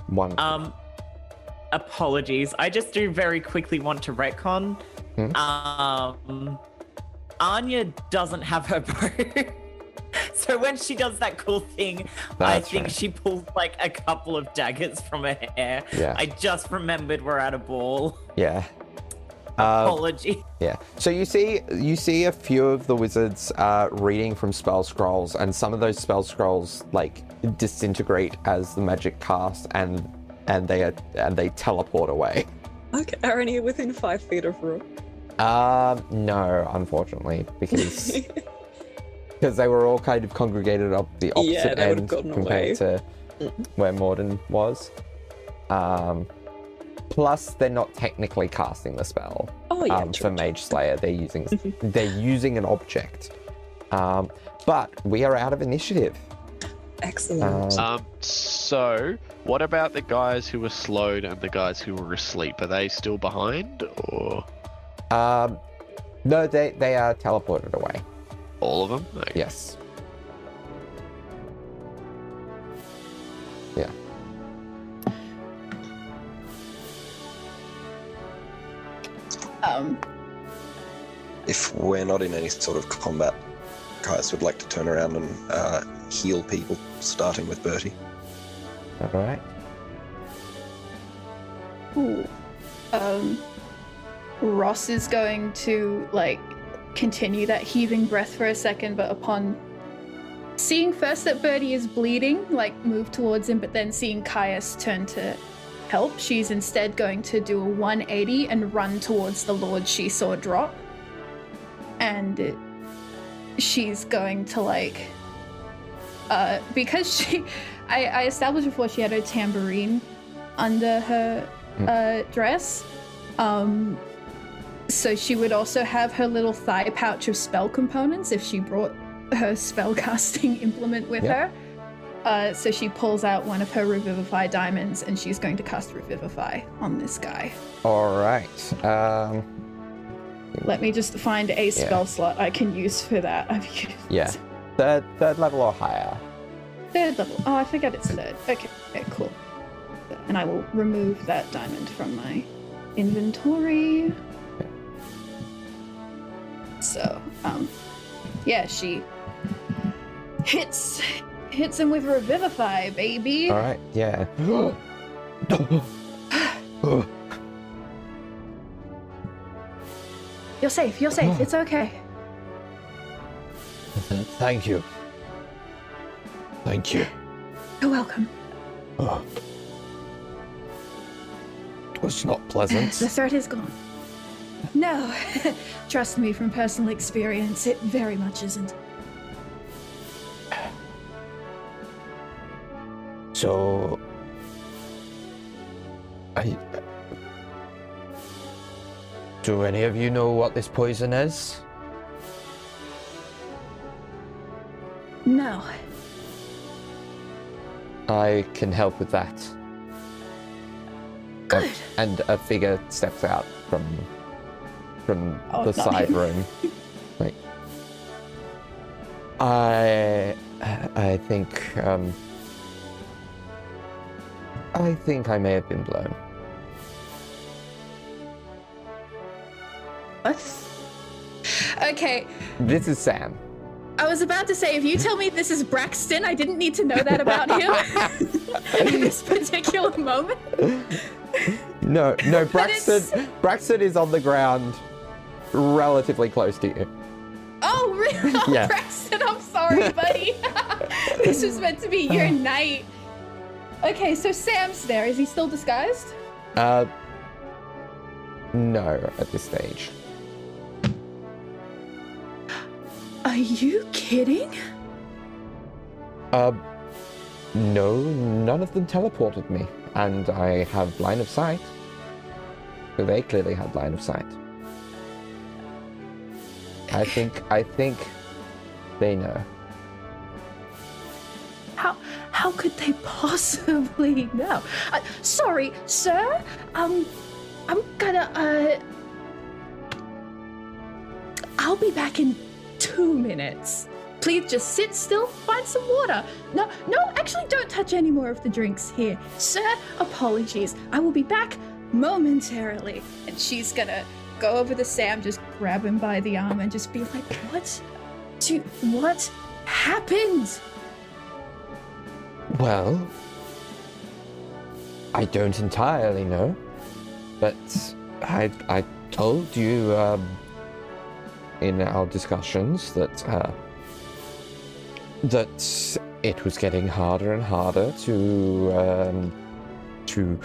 one. Um, apologies. I just do very quickly want to retcon. Hmm? Um, Anya doesn't have her bow. so when she does that cool thing, I think right. she pulls like a couple of daggers from her hair. Yeah. I just remembered we're at a ball. yeah. Uh, Apology. Yeah. So you see, you see a few of the wizards uh, reading from spell scrolls, and some of those spell scrolls like disintegrate as the magic casts, and and they are and they teleport away. Okay, are any within five feet of Rook? Um, no, unfortunately, because because they were all kind of congregated up the opposite they would've end gotten compared to Mm. where Morden was. Um, plus, they're not technically casting the spell. Oh yeah, um, true, for true. Mage Slayer. They're using they're using an object. Um, but we are out of initiative. Excellent. Um, Um, so what about the guys who were slowed and the guys who were asleep? Are they still behind, or um, no, they they are teleported away. all of them? Okay. Yes. Yeah. Um, If we're not in any sort of combat, Caius would like to turn around and uh, heal people, starting with Bertie. All right. Ooh. Um, Ross is going to like continue that heaving breath for a second, but upon seeing first that Bertie is bleeding, like move towards him, but then seeing Caius turn to help, she's instead going to do a 180 and run towards the Lord she saw drop. And it- she's going to like uh because she I, I established before she had a tambourine under her uh, dress. Um, so she would also have her little thigh pouch of spell components if she brought her spellcasting implement with Yeah. her. Uh, so she pulls out one of her Revivify diamonds and she's going to cast Revivify on this guy. All right. Um, Let me just find a spell slot I can use for that. I've used yeah. Third third level or higher. Third level. Oh, I forgot it's third. Okay, okay, cool. And I will remove that diamond from my inventory. So, um, yeah, she hits hits him with revivify, baby. All right. Yeah. You're safe. You're safe. It's okay. Thank you. Thank you. You're welcome. Oh. It was not pleasant. The threat is gone. No, trust me from personal experience, it very much isn't. So, I. Do any of you know what this poison is? No. I can help with that. Good. And a figure steps out from from Oh, the side him. room. like, I, I think, um, I think I may have been blown. What? Okay, This is Sam. I was about to say, if you tell me this is Braxton, I didn't need to know that about him in this particular moment. No, no, Braxton. Braxton is on the ground, relatively close to you. Oh, really? Oh, Yeah. Braxton, I'm sorry, buddy. this was meant to be your night. Okay, so Sam's there. Is he still disguised? Uh, no, at this stage. Are you kidding? Uh, no, none of them teleported me, and I have line of sight. So they clearly had line of sight. I think, I think, they know. How how could they possibly know? Uh, sorry, sir. Um, I'm gonna uh. I'll be back in two minutes. Please just sit still, find some water. No, no, actually, don't touch any more of the drinks here. Sir, apologies. I will be back momentarily. And she's gonna go over to Sam, just grab him by the arm, and just be like, What? Do, what happened? Well, I don't entirely know, but I I told you um, in our discussions that uh, that it was getting harder and harder to um, to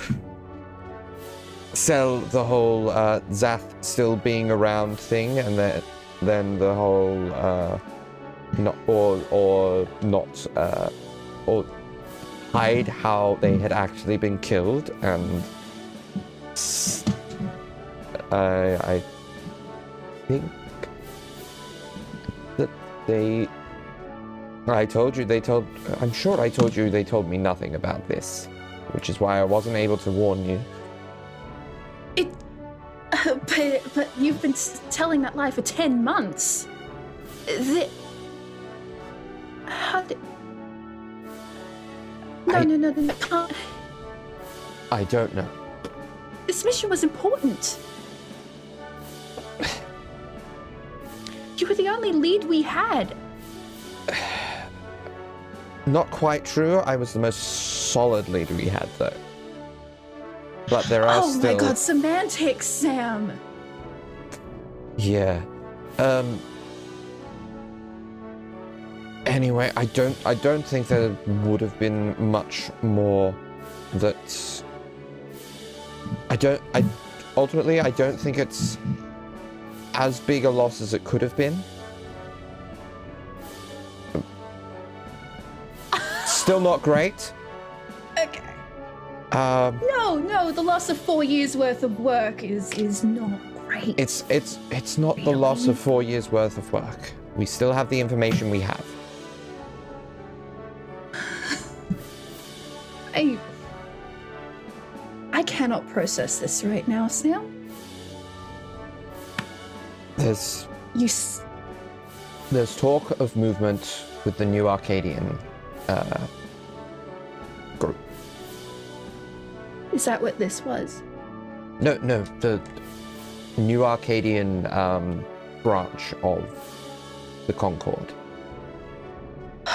sell the whole uh, Zath still being around thing, and then then the whole uh, not or or not uh, or hide how they had actually been killed, and I think that they. I told you they told. I'm sure I told you they told me nothing about this, which is why I wasn't able to warn you. It. Uh, but, but you've been s- telling that lie for 10 months. The. How did. No, I- no, no, no, no. can't- I don't know. This mission was important. You were the only lead we had. Not quite true. I was the most solid lead we had, though. But there are oh still. my god, semantics, Sam. Yeah. Um. Anyway, I don't. I don't think there would have been much more that. I don't. I ultimately, I don't think it's as big a loss as it could have been. Still not great. Okay. Um. No, no, the loss of four years worth of work is is not great. It's it's it's not the loss of four years worth of work. We still have the information we have. I I cannot process this right now, Sam. There's You s- there's talk of movement with the new Arcadian uh, group. is that what this was? No, no, the new Arcadian um, branch of the Concord.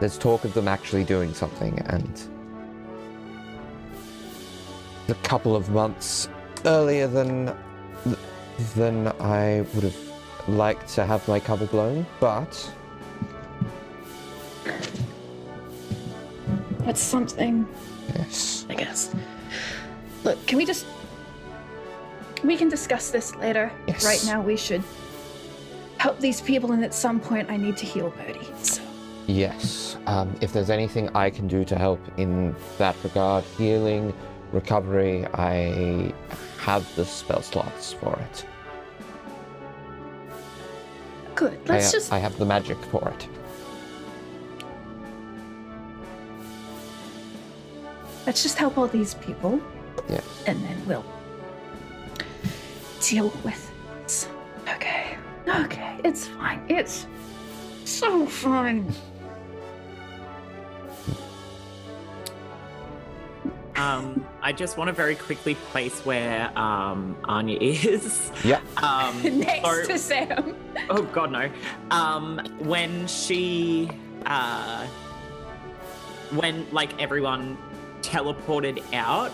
There's talk of them actually doing something, and a couple of months earlier than than I would have liked to have my cover blown, but That's something, yes, I guess. Look, can we just we can discuss this later. Yes. Right now we should help these people and at some point I need to heal Bertie. So yes. Um, if there's anything I can do to help in that regard, healing, recovery, I have the spell slots for it. good. Let's ha- just I have the magic for it. let's just help all these people Yes. and then we'll deal with this. Okay. Okay, it's fine. It's so fine. Um, I just want to very quickly place where um, Anya is. Yep. Um, Next so- to Sam. Oh God, no. Um, when she, uh, when like everyone teleported out,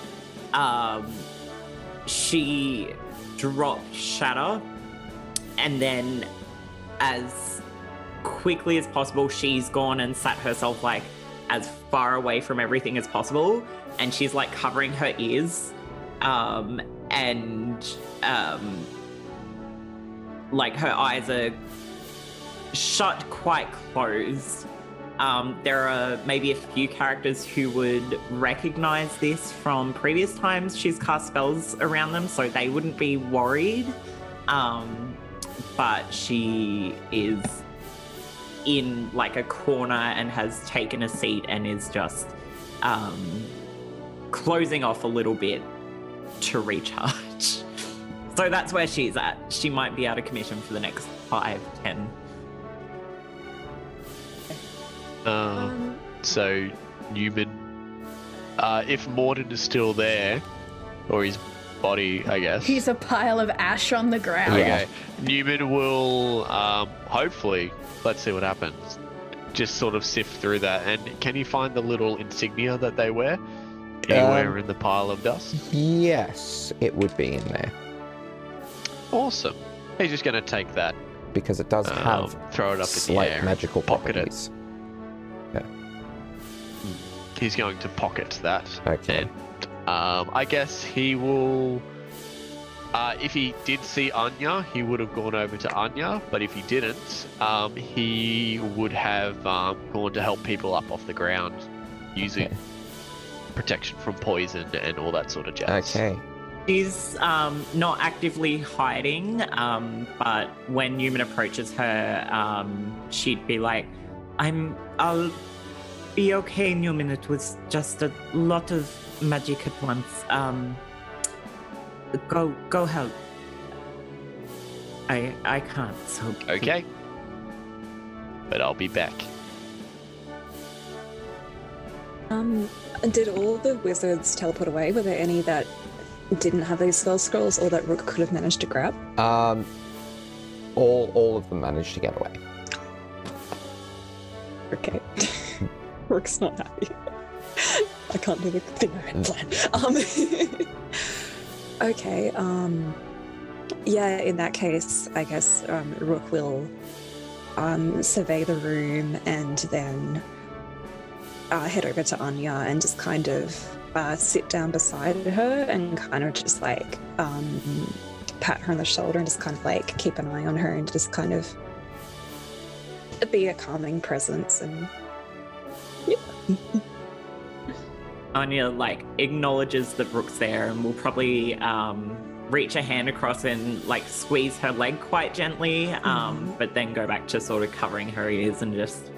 um, she dropped Shatter, and then as quickly as possible, she's gone and sat herself like as far away from everything as possible, and she's like covering her ears, um, and um, like her eyes are shut quite closed. Um, there are maybe a few characters who would recognize this from previous times she's cast spells around them, so they wouldn't be worried. Um, but she is in like a corner and has taken a seat and is just um, closing off a little bit to recharge. So that's where she's at. She might be out of commission for the next five, ten. Um, so Newman, uh, if Morden is still there, or his body, I guess. He's a pile of ash on the ground. Okay. Newman will um, hopefully, let's see what happens. Just sort of sift through that. And can you find the little insignia that they wear? Anywhere Um, in the pile of dust? Yes, it would be in there Awesome. He's just going to take that, because it does um, have throw it up in the air. magical pocket it. properties. He's going to pocket that. Okay. And um, I guess he will. Uh, if he did see Anya, he would have gone over to Anya. But if he didn't, um, he would have um, gone to help people up off the ground using Okay. Protection from poison and all that sort of jazz. Okay. She's um, not actively hiding, um, but when Newman approaches her, um, she'd be like, "I'm. I'll be okay, Newman. It was just a lot of magic at once. Um, go, go help. I, I can't. So Okay. But I'll be back. Um, did all the wizards teleport away? Were there any that didn't have these spell scrolls or that Rook could have managed to grab? Um, all all of them managed to get away. Okay. Rook's not happy. I can't do the thing I had planned. Um, okay, um, yeah, in that case, I guess um, Rook will um, survey the room and then uh, head over to Anya and just kind of uh, sit down beside her and kind of just like um, pat her on the shoulder and just kind of like keep an eye on her and just kind of be a calming presence and Anya like acknowledges that Rook's there and will probably um, reach a hand across and like squeeze her leg quite gently, um, but then go back to sort of covering her ears and just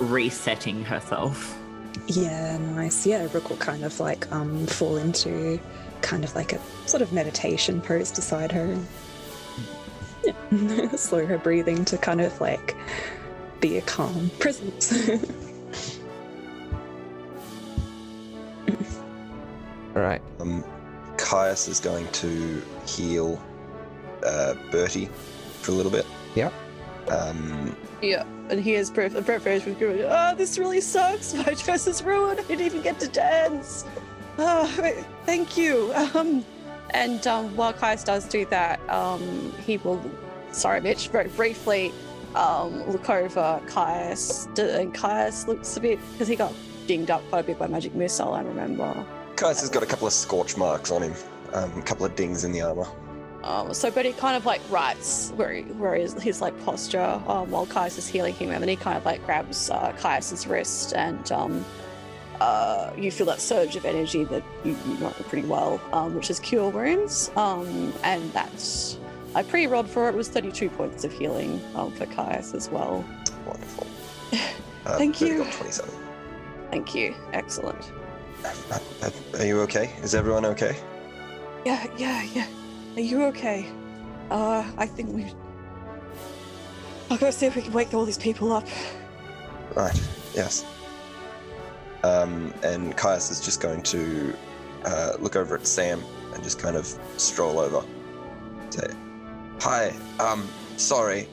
resetting herself. Yeah, nice. Yeah, Rook will kind of like um fall into kind of like a sort of meditation pose beside her. Yeah. Slow her breathing to kind of like be a calm presence. All right. Um, Caius is going to heal uh, Bertie for a little bit. Yep. Um, Yeah, and he is. Brett Ferris was going, "Oh, this really sucks. My dress is ruined. I didn't even get to dance. Oh, thank you." Um, and um, while Caius does do that, um, he will. Sorry, Mitch. Very briefly, um, look over Caius, and Caius looks a bit because he got dinged up quite a bit by magic missile. I remember. Caius has got a couple of scorch marks on him, um, a couple of dings in the armor. Um, so, but he kind of like writes where he, where his, his like posture um, while Caius is healing him, and then he kind of like grabs uh, Caius's wrist, and um, uh, you feel that surge of energy that you, you know pretty well, um, which is cure wounds, um, and that's I pre-rolled for it. Was 32 points of healing um, for Caius as well. Wonderful. Uh, Thank you. 27. Thank you. Excellent. Are you okay? Is everyone okay? Yeah, yeah, yeah. Are you okay? Uh, I think we. I'll go see if we can wake all these people up. Right. Yes. Um, and Caius is just going to uh, look over at Sam and just kind of stroll over. Say, "Hi. Um, sorry.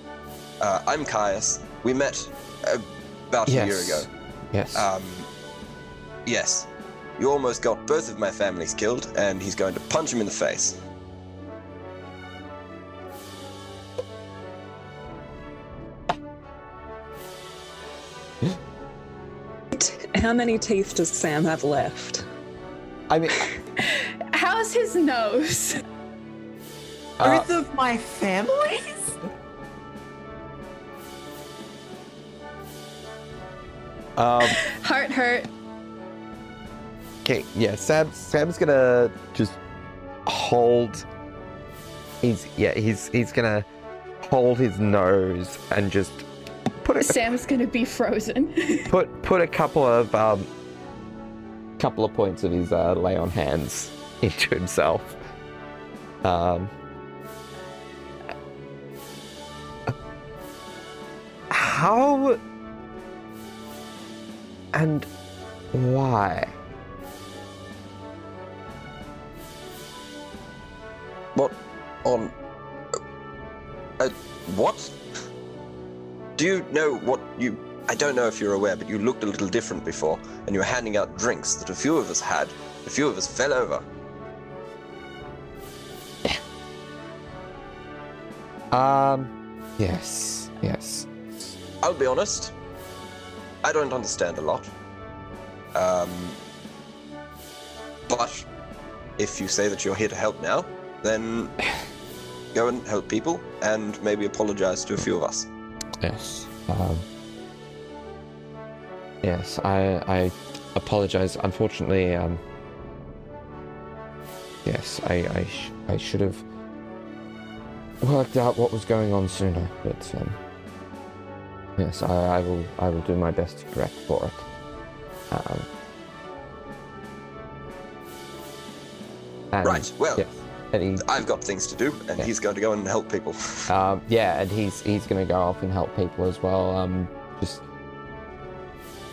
Uh, I'm Caius. We met uh, about a year ago. Yes. Um, yes. You almost got both of my families killed, and he's going to punch him in the face. How many teeth does Sam have left? I mean, How's his nose? uh, Both of my families? um, Heart hurt. okay, yeah. Sam, Sam's gonna just hold. He's yeah. He's he's gonna hold his nose and just Sam's gonna be frozen. put put a couple of um, couple of points of his uh, lay on hands into himself. Um, how and why? What on? Uh, what? Do you know what you? I don't know if you're aware, but you looked a little different before, and you were handing out drinks that a few of us had. A few of us fell over. Um, yes, yes. I'll be honest. I don't understand a lot. Um, but if you say that you're here to help now, then go and help people and maybe apologize to a few of us. Yes. Um, yes, I I apologize. Unfortunately, um, yes, I I, sh- I should have worked out what was going on sooner. But um, yes, I, I will I will do my best to correct for it. Um, and- Right, well- yes, and he, I've got things to do, and Yeah. he's going to go and help people. um, yeah, and he's he's gonna go off and help people as well. Um, just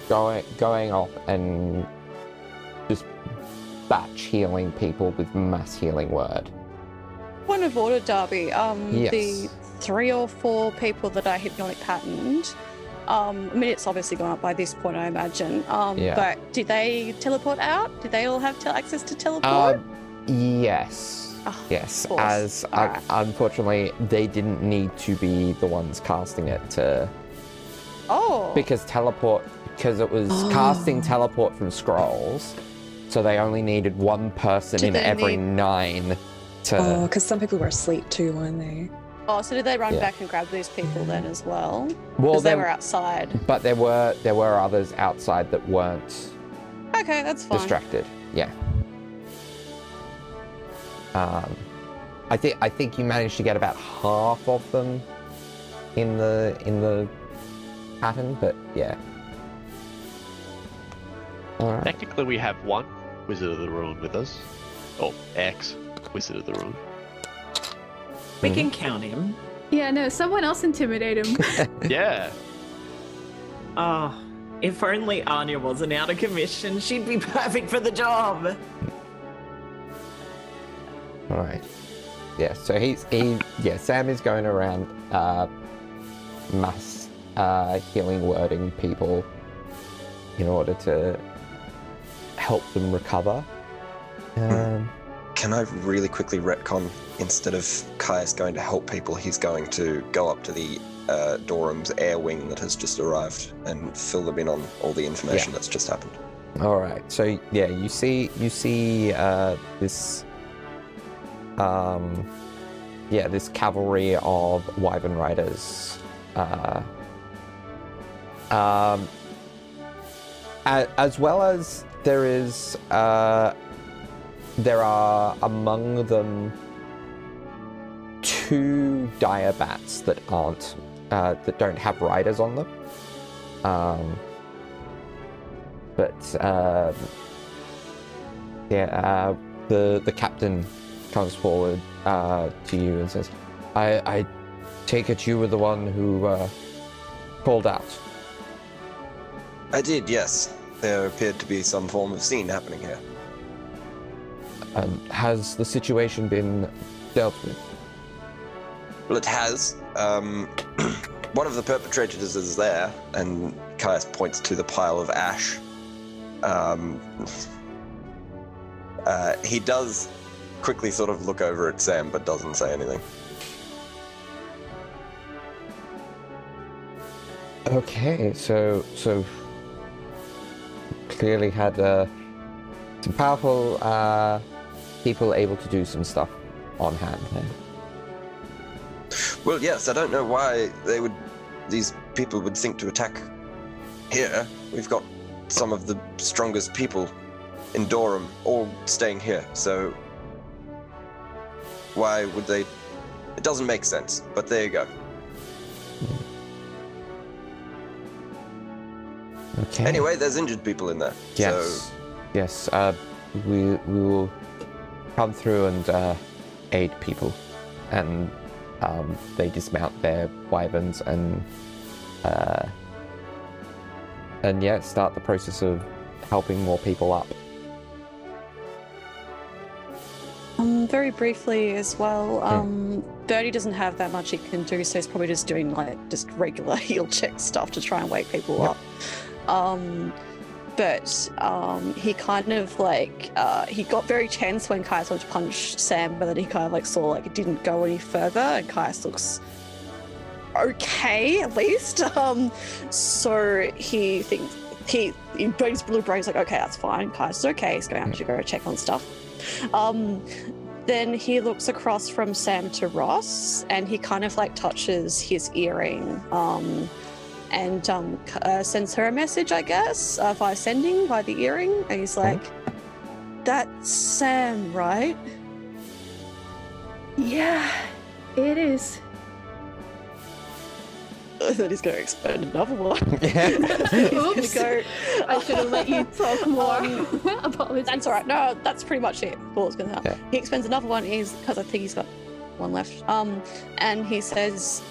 going going off and just batch healing people with mass healing word. Point of order, Darby. Um, Yes. the three or four people that I hypnotic patterned. Um, I mean, it's obviously gone up by this point, I imagine. Um, Yeah. but did they teleport out? Did they all have tel- access to teleport? Um, yes. Ah, Yes, as uh, Alright. unfortunately they didn't need to be the ones casting it to oh, because teleport because it was casting teleport from scrolls, so they only needed one person Did in every need- nine to. Oh, because some people were asleep too, weren't they? oh, so did they run Yeah. back and grab these people then as well? well, Because they were outside. but there were there were others outside that weren't Okay, that's fine. distracted. Yeah. Um, I think I think you managed to get about half of them in the in the pattern, but yeah. All right. Technically, we have one Wizard of the Ruin with us. Or ex Wizard of the Ruin. We Mhm. can count him. yeah, no, someone else intimidate him. Yeah. Oh, if only Anya wasn't out of commission, she'd be perfect for the job. All right. Yeah. So he's he yeah. Sam is going around uh, mass uh, healing wording people in order to help them recover. Um, Can I really quickly retcon? Instead of Caius going to help people, he's going to go up to the uh, Durham's air wing that has just arrived and fill them in on all the information that's just happened. All right. So yeah, you see, you see uh, this, um, yeah, this cavalry of Wyvern riders, uh, um, as well as there is, uh, there are among them two dire bats that aren't, uh, that don't have riders on them. Um, but um, yeah, uh, the the captain comes forward uh, to you and says, "I I take it you were the one who uh, called out." I did, yes. There appeared to be some form of scene happening here. Um, has the situation been dealt with? Well, it has. Um, one of the perpetrators is there, and Caius points to the pile of ash. Um, uh, he does quickly sort of look over at Sam, but doesn't say anything. Okay, so so clearly had uh, some powerful uh, people able to do some stuff on hand. Then. Well, yes, I don't know why they would. These people would think to attack here. We've got some of the strongest people in Durham all staying here, so why would they? It doesn't make sense, but there you go. Okay. Anyway, there's injured people in there. Yes. So Yes. Uh, we we will come through and uh, aid people, and um, they dismount their wyverns and uh, and yeah, start the process of helping more people up. Very briefly as well, um, Bertie doesn't have that much he can do, so he's probably just doing like just regular heal check stuff to try and wake people Yep. up. Um, but um, he kind of like uh, he got very tense when Caius went to punch Sam, but then he kind of like saw like it didn't go any further, and Caius looks okay at least. Um, so he thinks he in Bertie's little brain's like, okay, that's fine. Caius is okay. He's going to have to go check on stuff. Um, then he looks across from Sam to Ross and he kind of like touches his earring um, and um, uh, sends her a message, I guess, uh, via sending by the earring. And he's like, That's Sam, right? Yeah, it is. then he's going to expend another one. Oops. He's gonna go, I should have let you talk more. Um, Apologies. That's all right. No, that's pretty much it. All it's gonna happen. Yeah. He expends another one. is because I think he's got one left. Um, and he says,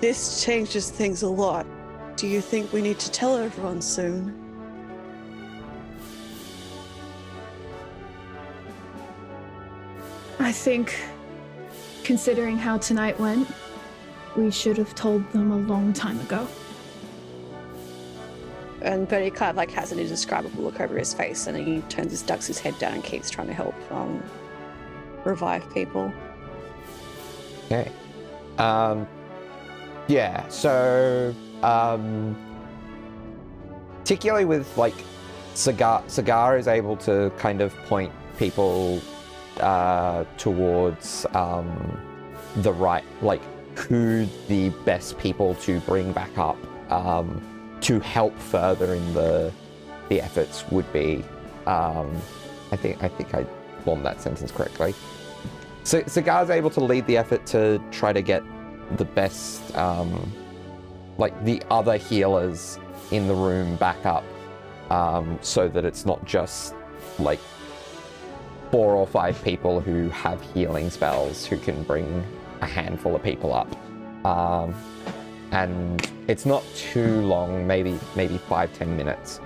"This changes things a lot. Do you think we need to tell everyone soon?" I think, considering how tonight went, we should have told them a long time ago. And but he kind of like has an indescribable look over his face, and he turns his ducks his head down and keeps trying to help um revive people. Okay. Um, yeah, so, um, particularly with like Cigar, Cigar is able to kind of point people uh, towards um, the right, like who the best people to bring back up um, to help further in the the efforts would be. Um, I think I think I formed that sentence correctly. So Cigar's able to lead the effort to try to get the best, um, like the other healers in the room back up, um, so that it's not just like four or five people who have healing spells who can bring a handful of people up. Um, and it's not too long, maybe maybe five ten minutes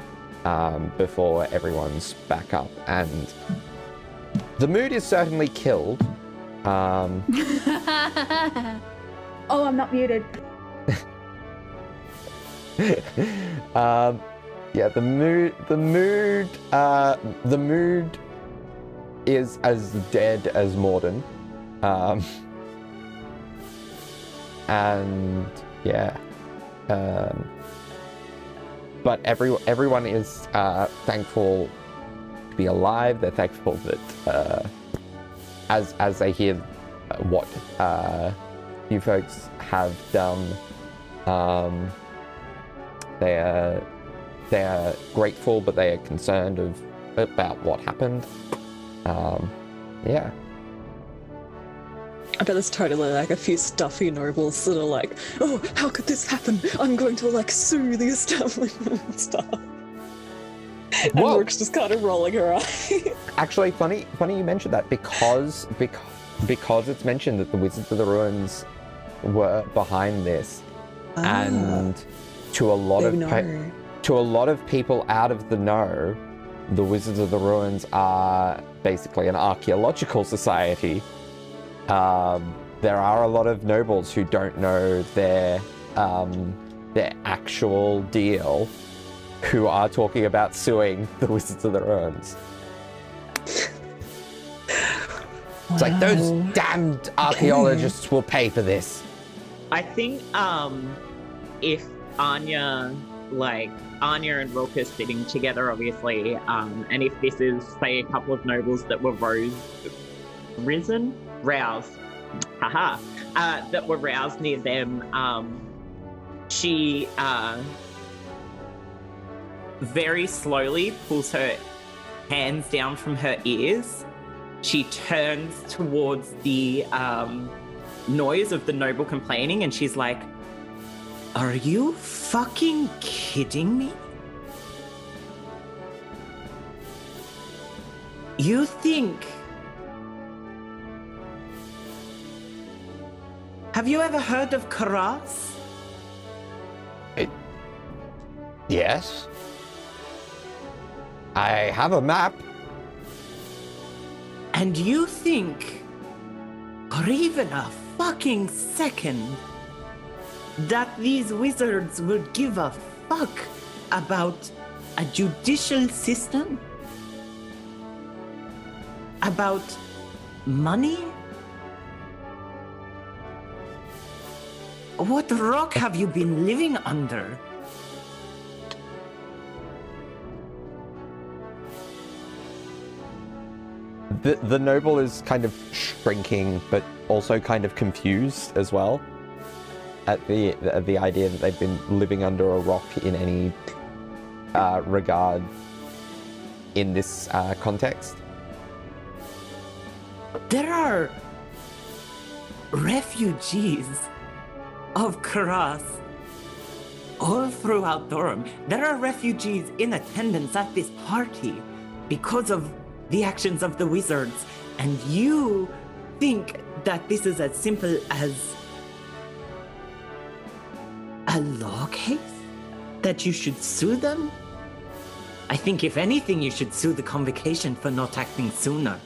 um, before everyone's back up, and the mood is certainly killed. Um, oh, I'm not muted. um, yeah, the mood, the mood, uh, the mood is as dead as Morden. And yeah, um, but every everyone is uh, thankful to be alive. They're thankful that uh, as as they hear what uh, you folks have done. Um, they are they are grateful, but they are concerned of about what happened. Um, yeah, I bet there's totally like a few stuffy nobles that are like, oh, how could this happen? I'm going to like sue the establishment and stuff. And Whoa. Rook's just kind of rolling her eye. actually, funny funny you mentioned that because because because it's mentioned that the Wizards of the Ruins were behind this, ah. and to a lot of pe- to a lot of people out of the know, the Wizards of the Ruins are basically an archaeological society. Um, there are a lot of nobles who don't know their um, their actual deal, who are talking about suing the Wizards of the Ruins. It's like those damned archaeologists will pay for this. I think um if Anya like Anya and Rook are sitting together obviously, um, and if this is say a couple of nobles that were rose risen? Roused. Haha. Uh, that were roused near them, um she uh very slowly pulls her hands down from her ears. She turns towards the um noise of the noble complaining and she's like Are you fucking kidding me? You think. Have you ever heard of Karas? Yes. I have a map. And you think, or even a fucking second, that these wizards would give a fuck about a judicial system? About money? What rock have you been living under? The, the noble is kind of shrinking, but also kind of confused as well at the at the idea that they've been living under a rock in any uh, regard in this uh, context. There are refugees of Karas all throughout Durham. There are refugees in attendance at this party because of the actions of the wizards. And you think that this is as simple as a law case? That you should sue them? I think, if anything, you should sue the convocation for not acting sooner.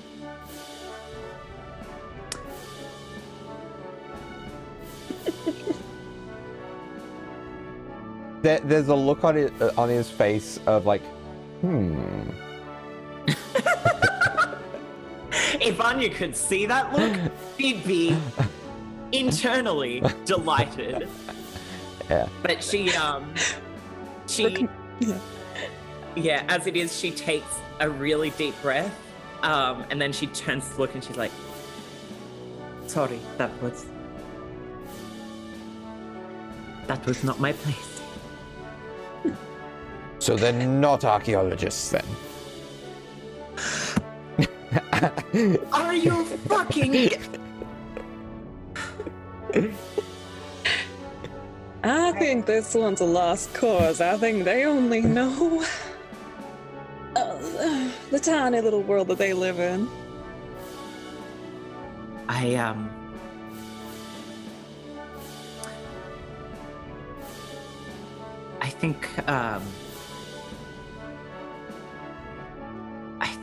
There, there's a look on it uh, on his face of like, hmm. If Anya could see that look, she'd be internally delighted. Yeah. But she, um, she, Yeah. yeah, as it is, she takes a really deep breath, um, and then she turns to look and she's like, "Sorry, that was that was not my place." So they're not archaeologists then. Are you fucking? I think this one's a lost cause. I think they only know uh, the tiny little world that they live in. I um. I think um.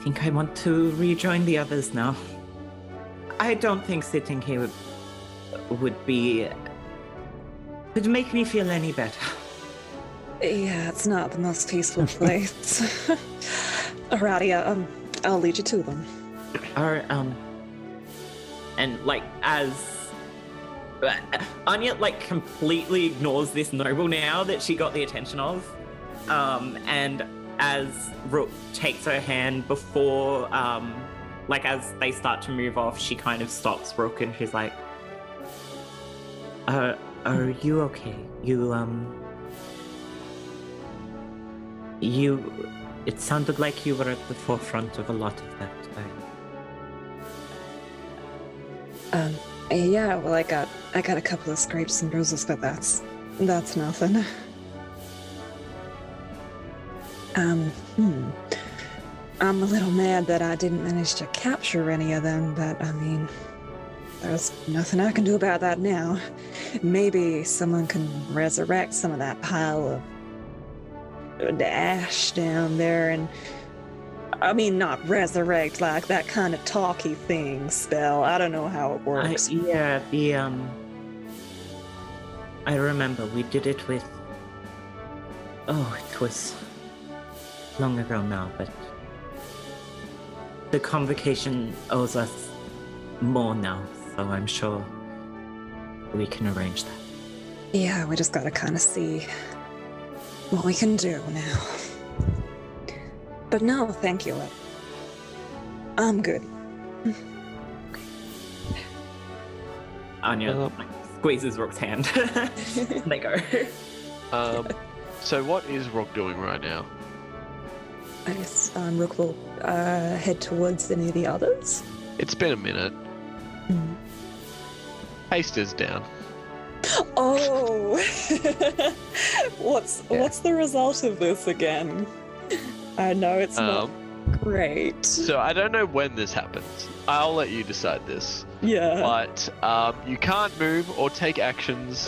Think I want to rejoin the others now. I don't think sitting here would, would be would make me feel any better. Yeah, it's not the most peaceful place. Uh, um, I'll lead you to them. Or um, and like as uh, Anya like completely ignores this noble now that she got the attention of, um, and as Rook takes her hand before um, like as they start to move off, she kind of stops Rook and she's like, "Uh, are you okay? You um." You, it sounded like you were at the forefront of a lot of that. Um, yeah, well, I got I got a couple of scrapes and bruises, but that's that's nothing. Um, hmm. I'm a little mad that I didn't manage to capture any of them, but I mean, there's nothing I can do about that now. Maybe someone can resurrect some of that pile of ash down there and I mean, not resurrect like that kind of talky thing spell. I don't know how it I, works. yeah, the um. I remember we did it with. Oh, it was long ago now, but the convocation owes us more now, so I'm sure we can arrange that. Yeah, we just gotta kind of see what we can do now. But no, thank you. I'm good. Anya like, squeezes Rook's hand. they go. Um, so what is Rock doing right now? I guess um, Rook will uh, head towards any of the others. It's been a minute. Hmm. Haste is down. Oh, what's Yeah. what's the result of this again? I know it's not Um, great. so I don't know when this happens. I'll let you decide this. Yeah. But um, you can't move or take actions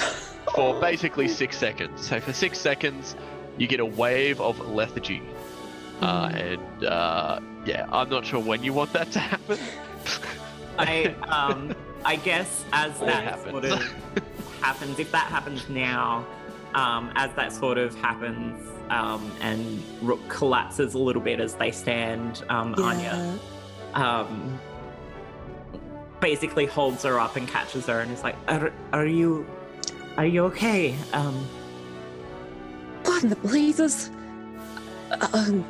for basically six seconds. So for six seconds, you get a wave of lethargy. Uh, and uh, yeah, I'm not sure when you want that to happen. I um I guess as It that happens. sort of happens, if that happens now, um, as that sort of happens, um, and Rook collapses a little bit as they stand, um, Anya um, basically holds her up and catches her and is like, "Are, are you, are you okay?" Um, What in the blazes? Um.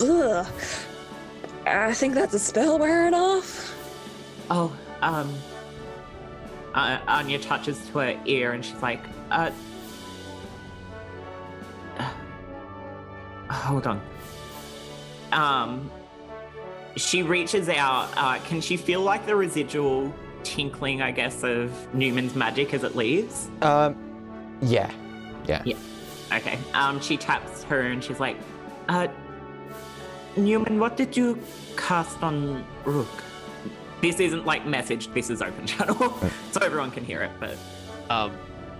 Ugh. I think that's a spell wearing off. oh, um, uh, Anya touches to her ear and she's like, "Uh, hold on." Um, she reaches out. Uh, can she feel like the residual tinkling, I guess, of Newman's magic as it leaves? Um, Yeah. yeah, yeah. Okay. Um, she taps her and she's like, uh, Newman, what did you cast on Rook? This isn't like messaged, this is open channel, so everyone can hear it, but Um,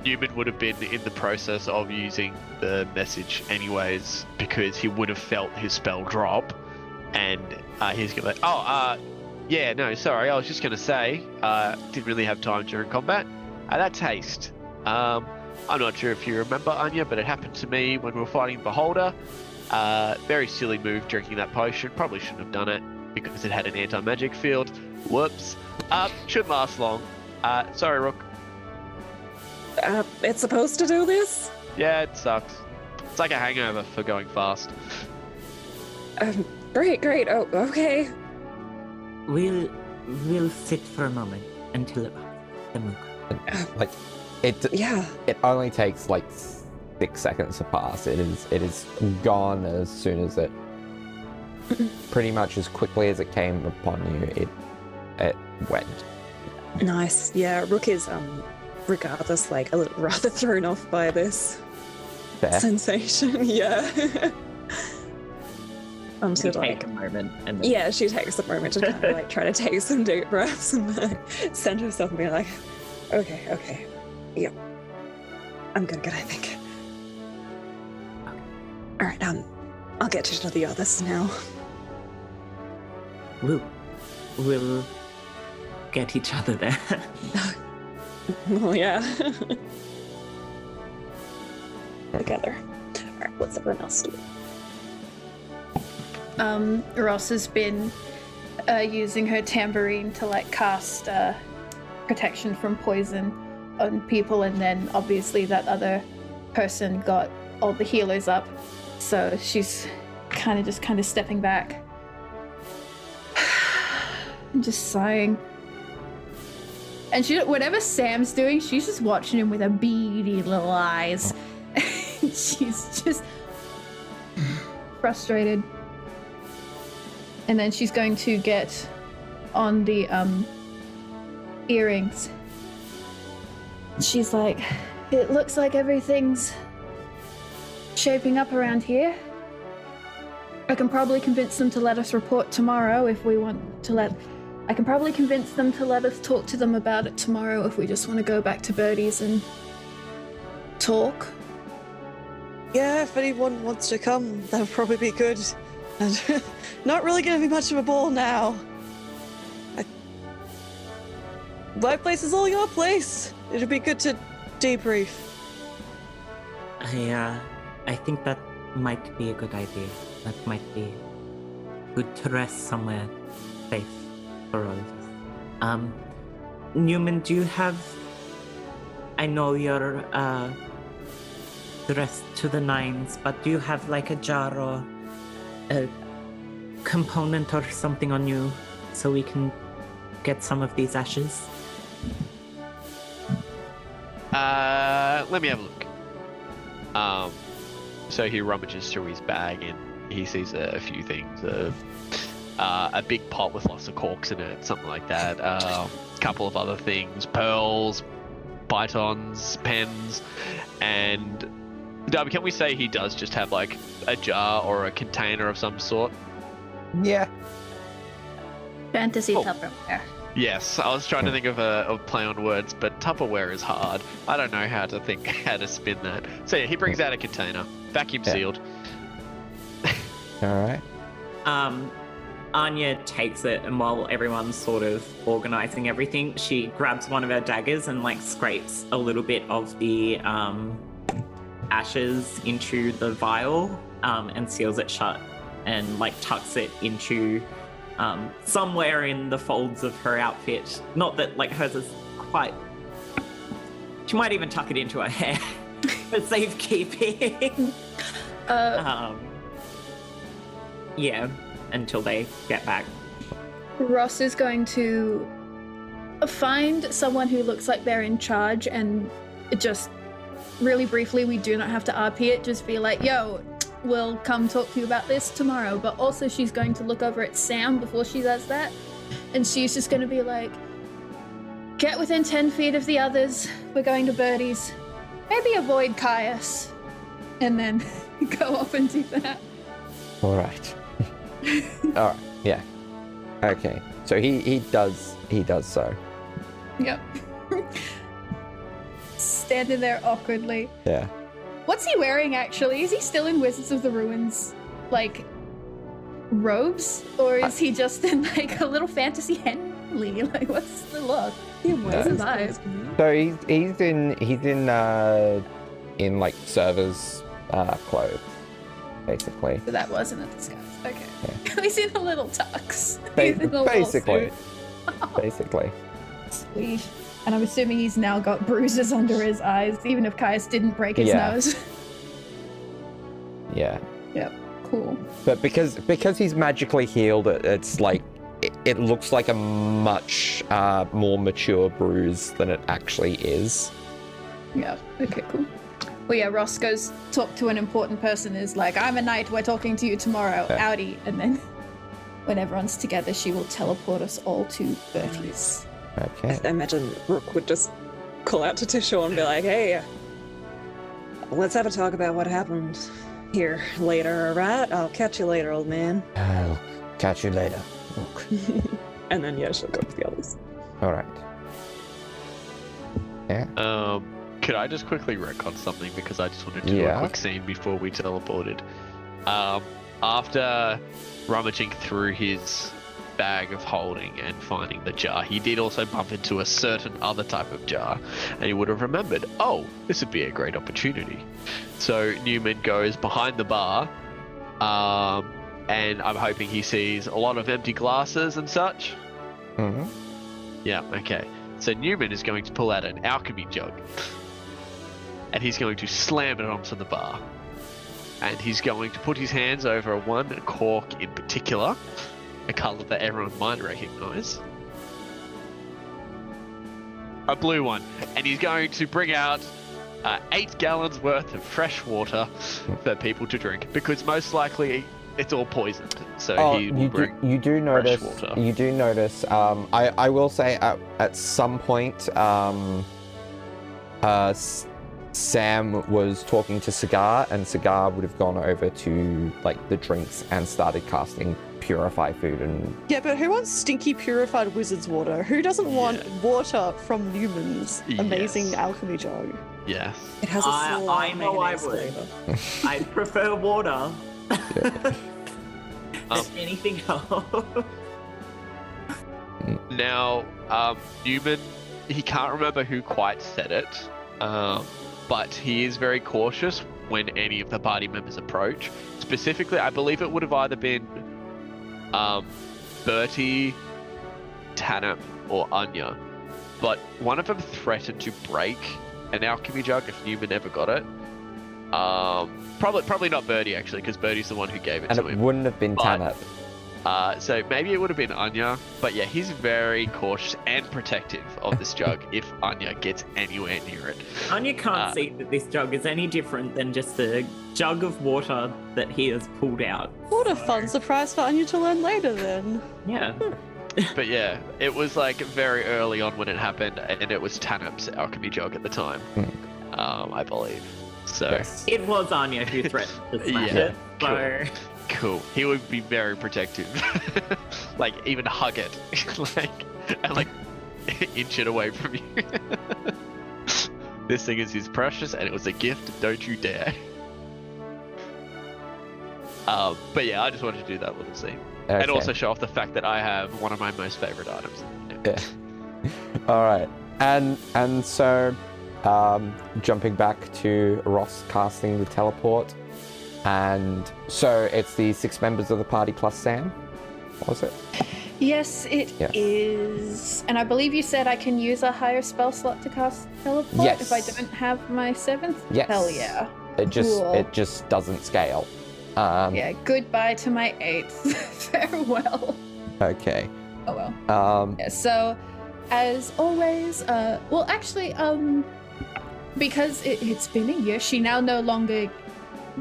Newman would have been in the process of using the message anyways because he would have felt his spell drop, and uh, he's gonna be like, "Oh, uh, yeah, no, sorry, I was just gonna say, uh, didn't really have time during combat. Uh, that's haste. Um, I'm not sure if you remember Anya, but it happened to me when we were fighting Beholder. Uh, very silly move drinking that potion. Probably shouldn't have done it because it had an anti-magic field. Whoops. Um, shouldn't last long. Uh, sorry, Rook. Uh, it's supposed to do this? Yeah, it sucks. It's like a hangover for going fast. Um, great, great. Oh, okay. we'll we'll sit for a moment until it the moon. Like, it Yeah. it only takes like six seconds to pass. It is it is gone as soon as it, pretty much as quickly as it came upon you. It it went. Nice. Yeah, Rook is, um, regardless, like, a little rather thrown off by this Fair. sensation. Yeah. I'm To sort of take a moment and then yeah, she takes a moment to kind of like try to take some deep breaths and like, center herself and be like, okay, okay, yep, I'm good, good, I think. All right, um, I'll get to the others now. We'll we'll get each other there. well, yeah. Together. All right, what's everyone else do? Um, Ross has been uh, using her tambourine to like cast uh, protection from poison on people, and then obviously that other person got all the healers up, so she's kind of just kind of stepping back and just sighing. And she, whatever Sam's doing, she's just watching him with her beady little eyes. she's just frustrated. And then she's going to get on the um earrings. She's like, it looks like everything's shaping up around here. I can probably convince them to let us report tomorrow if we want to let. I can probably convince them to let us talk to them about it tomorrow if we just want to go back to Bertie's and talk. Yeah, if anyone wants to come, that would probably be good. And not really gonna be much of a ball now. I... My place is all your place. It'd be good to debrief. I uh, I think that might be a good idea. That might be good to rest somewhere safe for all of us. Um, Newman, do you have? I know you're uh dressed to the nines, but do you have like a jar or a component or something on you so we can get some of these ashes? Uh, let me have a look. Um, so he rummages through his bag and he sees a, a few things. A, uh, a big pot with lots of corks in it, something like that. A couple of other things, pearls, pythons, pens, and Darby, can we say he does just have like a jar or a container of some sort? Yeah. Fantasy Oh. Tupperware. Yes, I was trying to think of a of play on words, but Tupperware is hard. I don't know how to think how to spin that. So yeah, he brings out a container, vacuum Yeah. sealed. All right. Um, Anya takes it, and while everyone's sort of organizing everything, she grabs one of her daggers and like scrapes a little bit of the um, ashes into the vial um, and seals it shut, and like tucks it into um, somewhere in the folds of her outfit. Not that like hers is quite. She might even tuck it into her hair for safekeeping. Uh, um, yeah, until they get back. Ross is going to find someone who looks like they're in charge and just really briefly, we do not have to RP it, just be like, yo, we'll come talk to you about this tomorrow. But also, she's going to look over at Sam before she does that. And she's just going to be like, get within 10 feet of the others. We're going to Bertie's. Maybe avoid Caius. And then go off and do that. All right. All right. Yeah. Okay. So he he does he does so. Yep. Standing there awkwardly. Yeah. What's he wearing actually? Is he still in Wizards of the Ruins, like robes, or is he just in like a little fantasy Henley? Like, what's the look? Yeah, What's the why vibe? So he's he's in he's in uh in like servers uh clothes basically. So that wasn't a disguise. Okay. He's in a little tux. Ba- He's in a little basically. suit. basically. And I'm assuming he's now got bruises under his eyes, even if Caius didn't break his Yeah. nose. Yeah. yep. Cool. But because because he's magically healed, it, it's like it, it looks like a much uh, more mature bruise than it actually is. Yeah. Okay, cool. Well, yeah, Ross goes talk to an important person, is like, I'm a knight, we're talking to you tomorrow, Yeah. Audi. And then when everyone's together, she will teleport us all to Bertie's. Okay. I imagine Rook would just call out to Tisha and be like, hey, let's have a talk about what happened here later, alright? I'll catch you later, old man. I'll catch you later. Look. And then, yeah, she'll go to the others. All right. Yeah. Um, could I just quickly retcon something because I just wanted to do Yeah. a quick scene before we teleported. Um, after rummaging through his bag of holding and finding the jar, he did also bump into a certain other type of jar, and he would have remembered, oh, this would be a great opportunity. So Newman goes behind the bar, um, and I'm hoping he sees a lot of empty glasses and such. hmm Yeah, okay. So Newman is going to pull out an alchemy jug. And he's going to slam it onto the bar. And he's going to put his hands over one cork in particular, a colour that everyone might recognise. A blue one. And he's going to bring out uh, eight gallons worth of fresh water for people to drink. Because most likely it's all poisoned. So Oh, he will you do, bring. you do notice. water. You do notice. Um, I, I will say at, at some point, um, uh, Sam was talking to Cigar, and Cigar would have gone over to like the drinks and started casting purify food and Yeah, but who wants stinky purified wizard's water? Who doesn't want water from Newman's amazing Yes. alchemy jug? Yes. It has a I- slight I know I would. I prefer water. Um, Anything else? Now, um, Newman, he can't remember who quite said it, um, but he is very cautious when any of the party members approach. Specifically, I believe it would have either been um, Bertie, Tanip, or Anya, but one of them threatened to break an alchemy jug if Newman ever got it. Um, probably, probably not Bertie actually, because Bertie's the one who gave it and to it him. And it wouldn't have been But- Tanit. Uh, so maybe it would have been Anya, but yeah, he's very cautious and protective of this jug if Anya gets anywhere near it. Anya can't Uh, see that this jug is any different than just a jug of water that he has pulled out. What a fun surprise for Anya to learn later then. Yeah. but yeah, it was like very early on when it happened, and it was Tanap's alchemy jug at the time, um, I believe. So Yes. It was Anya who threatened to smash Yeah, it. So cool. He would be very protective, like even hug it, like and like inch it away from you. this thing is his precious, and it was a gift. Don't you dare. Um, but yeah, I just wanted to do that little scene, and also show off the fact that I have one of my most favorite items. Yeah. All right. And and so um, jumping back to Ross casting the teleport. And so it's the six members of the party plus Sam. Was it? Yes, it is. Yeah. And I believe you said I can use a higher spell slot to cast teleport if I don't have my seventh. Yes. Hell yeah. It just Cool. it just doesn't scale. Um, Yeah. Goodbye to my eighth. Farewell. Okay. Oh well. Um, Yeah, so, as always, uh, well, actually, um, because it, it's been a year, she now no longer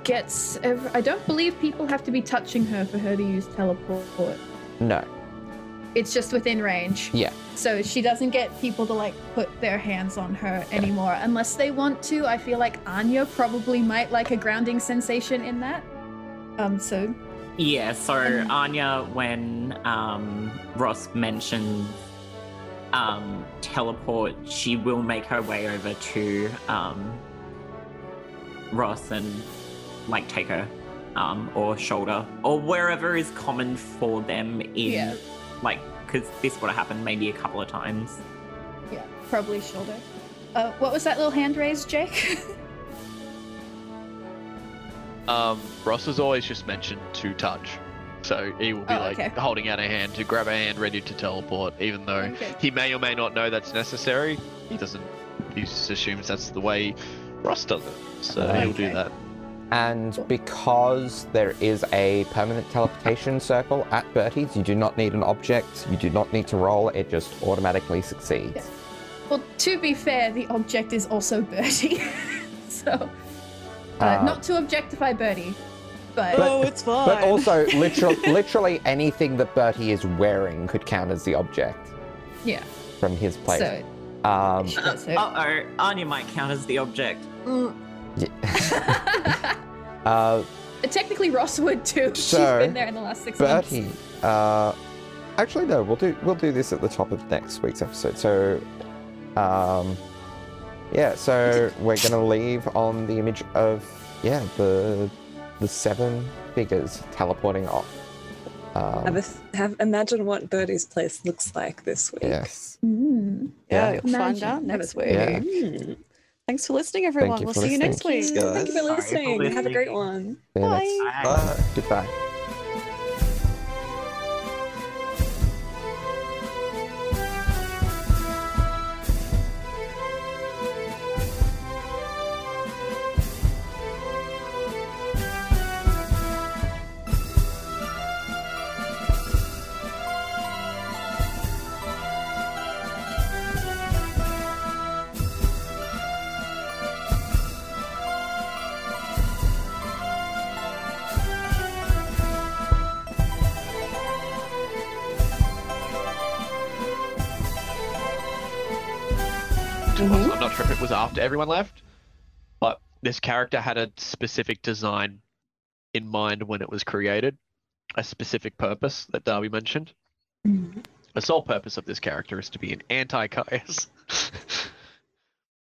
gets. Ev- I don't believe people have to be touching her for her to use teleport. no. It's just within range. Yeah. So she doesn't get people to like put their hands on her anymore unless they want to. I feel like Anya probably might like a grounding sensation in that. Um, so yeah, so Anya, when um, Ross mentioned um, teleport, she will make her way over to um, Ross and like take her arm or shoulder or wherever is common for them in Yeah. like because this would have happened maybe a couple of times. yeah, probably shoulder. Uh, what was that little hand raised, Jake? Um, Ross has always just mentioned to touch, so he will be Oh, like okay. holding out a hand to grab a hand, ready to teleport. Even though Okay. he may or may not know that's necessary, he doesn't. He just assumes that's the way Ross does it, so he'll do that. And because there is a permanent teleportation circle at Bertie's, you do not need an object, you do not need to roll, it just automatically succeeds. Well, to be fair, the object is also Bertie. so, uh, Ah. not to objectify Bertie, but, But- oh, it's fine. But also, literal, literally anything that Bertie is wearing could count as the object yeah. from his place. So, um, Uh oh, Anya might count as the object. Mm. uh, Technically, Ross would too. She's been there in the last six months. Bertie, uh, actually no, we'll do we'll do this at the top of next week's episode. So, um, yeah, so we're gonna leave on the image of yeah the the seven figures teleporting off. Have, Um, a th- have imagine what Bertie's place looks like this week. yes. Mm. yeah, yeah. you'll find out next week. Yeah. Mm. Thanks for listening, everyone. you we'll for see you next week. Thank you for Sorry for listening. Have a great one. See Bye. Bye. Goodbye. Not sure if it was after everyone left, but this character had a specific design in mind when it was created, a specific purpose that Darby mentioned. Mm-hmm. The sole purpose of this character is to be an anti-Caius.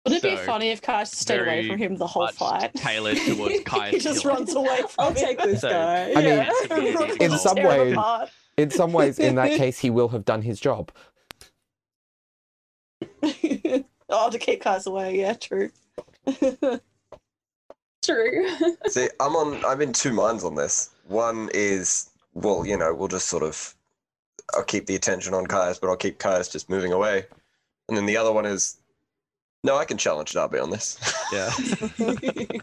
Wouldn't it be funny if Caius stayed away from him the whole much fight? tailored towards he just runs away from I'll him. take this So- guy. I mean, yeah. Rook in some ways, in some ways, in that case, he will have done his job. Oh, to keep Caius away. Yeah, true. True. See, I'm on. I'm in two minds on this. One is, well, you know, we'll just sort of, I'll keep the attention on Caius, but I'll keep Caius just moving away. And then the other one is, no, I can challenge Darby on this. Yeah.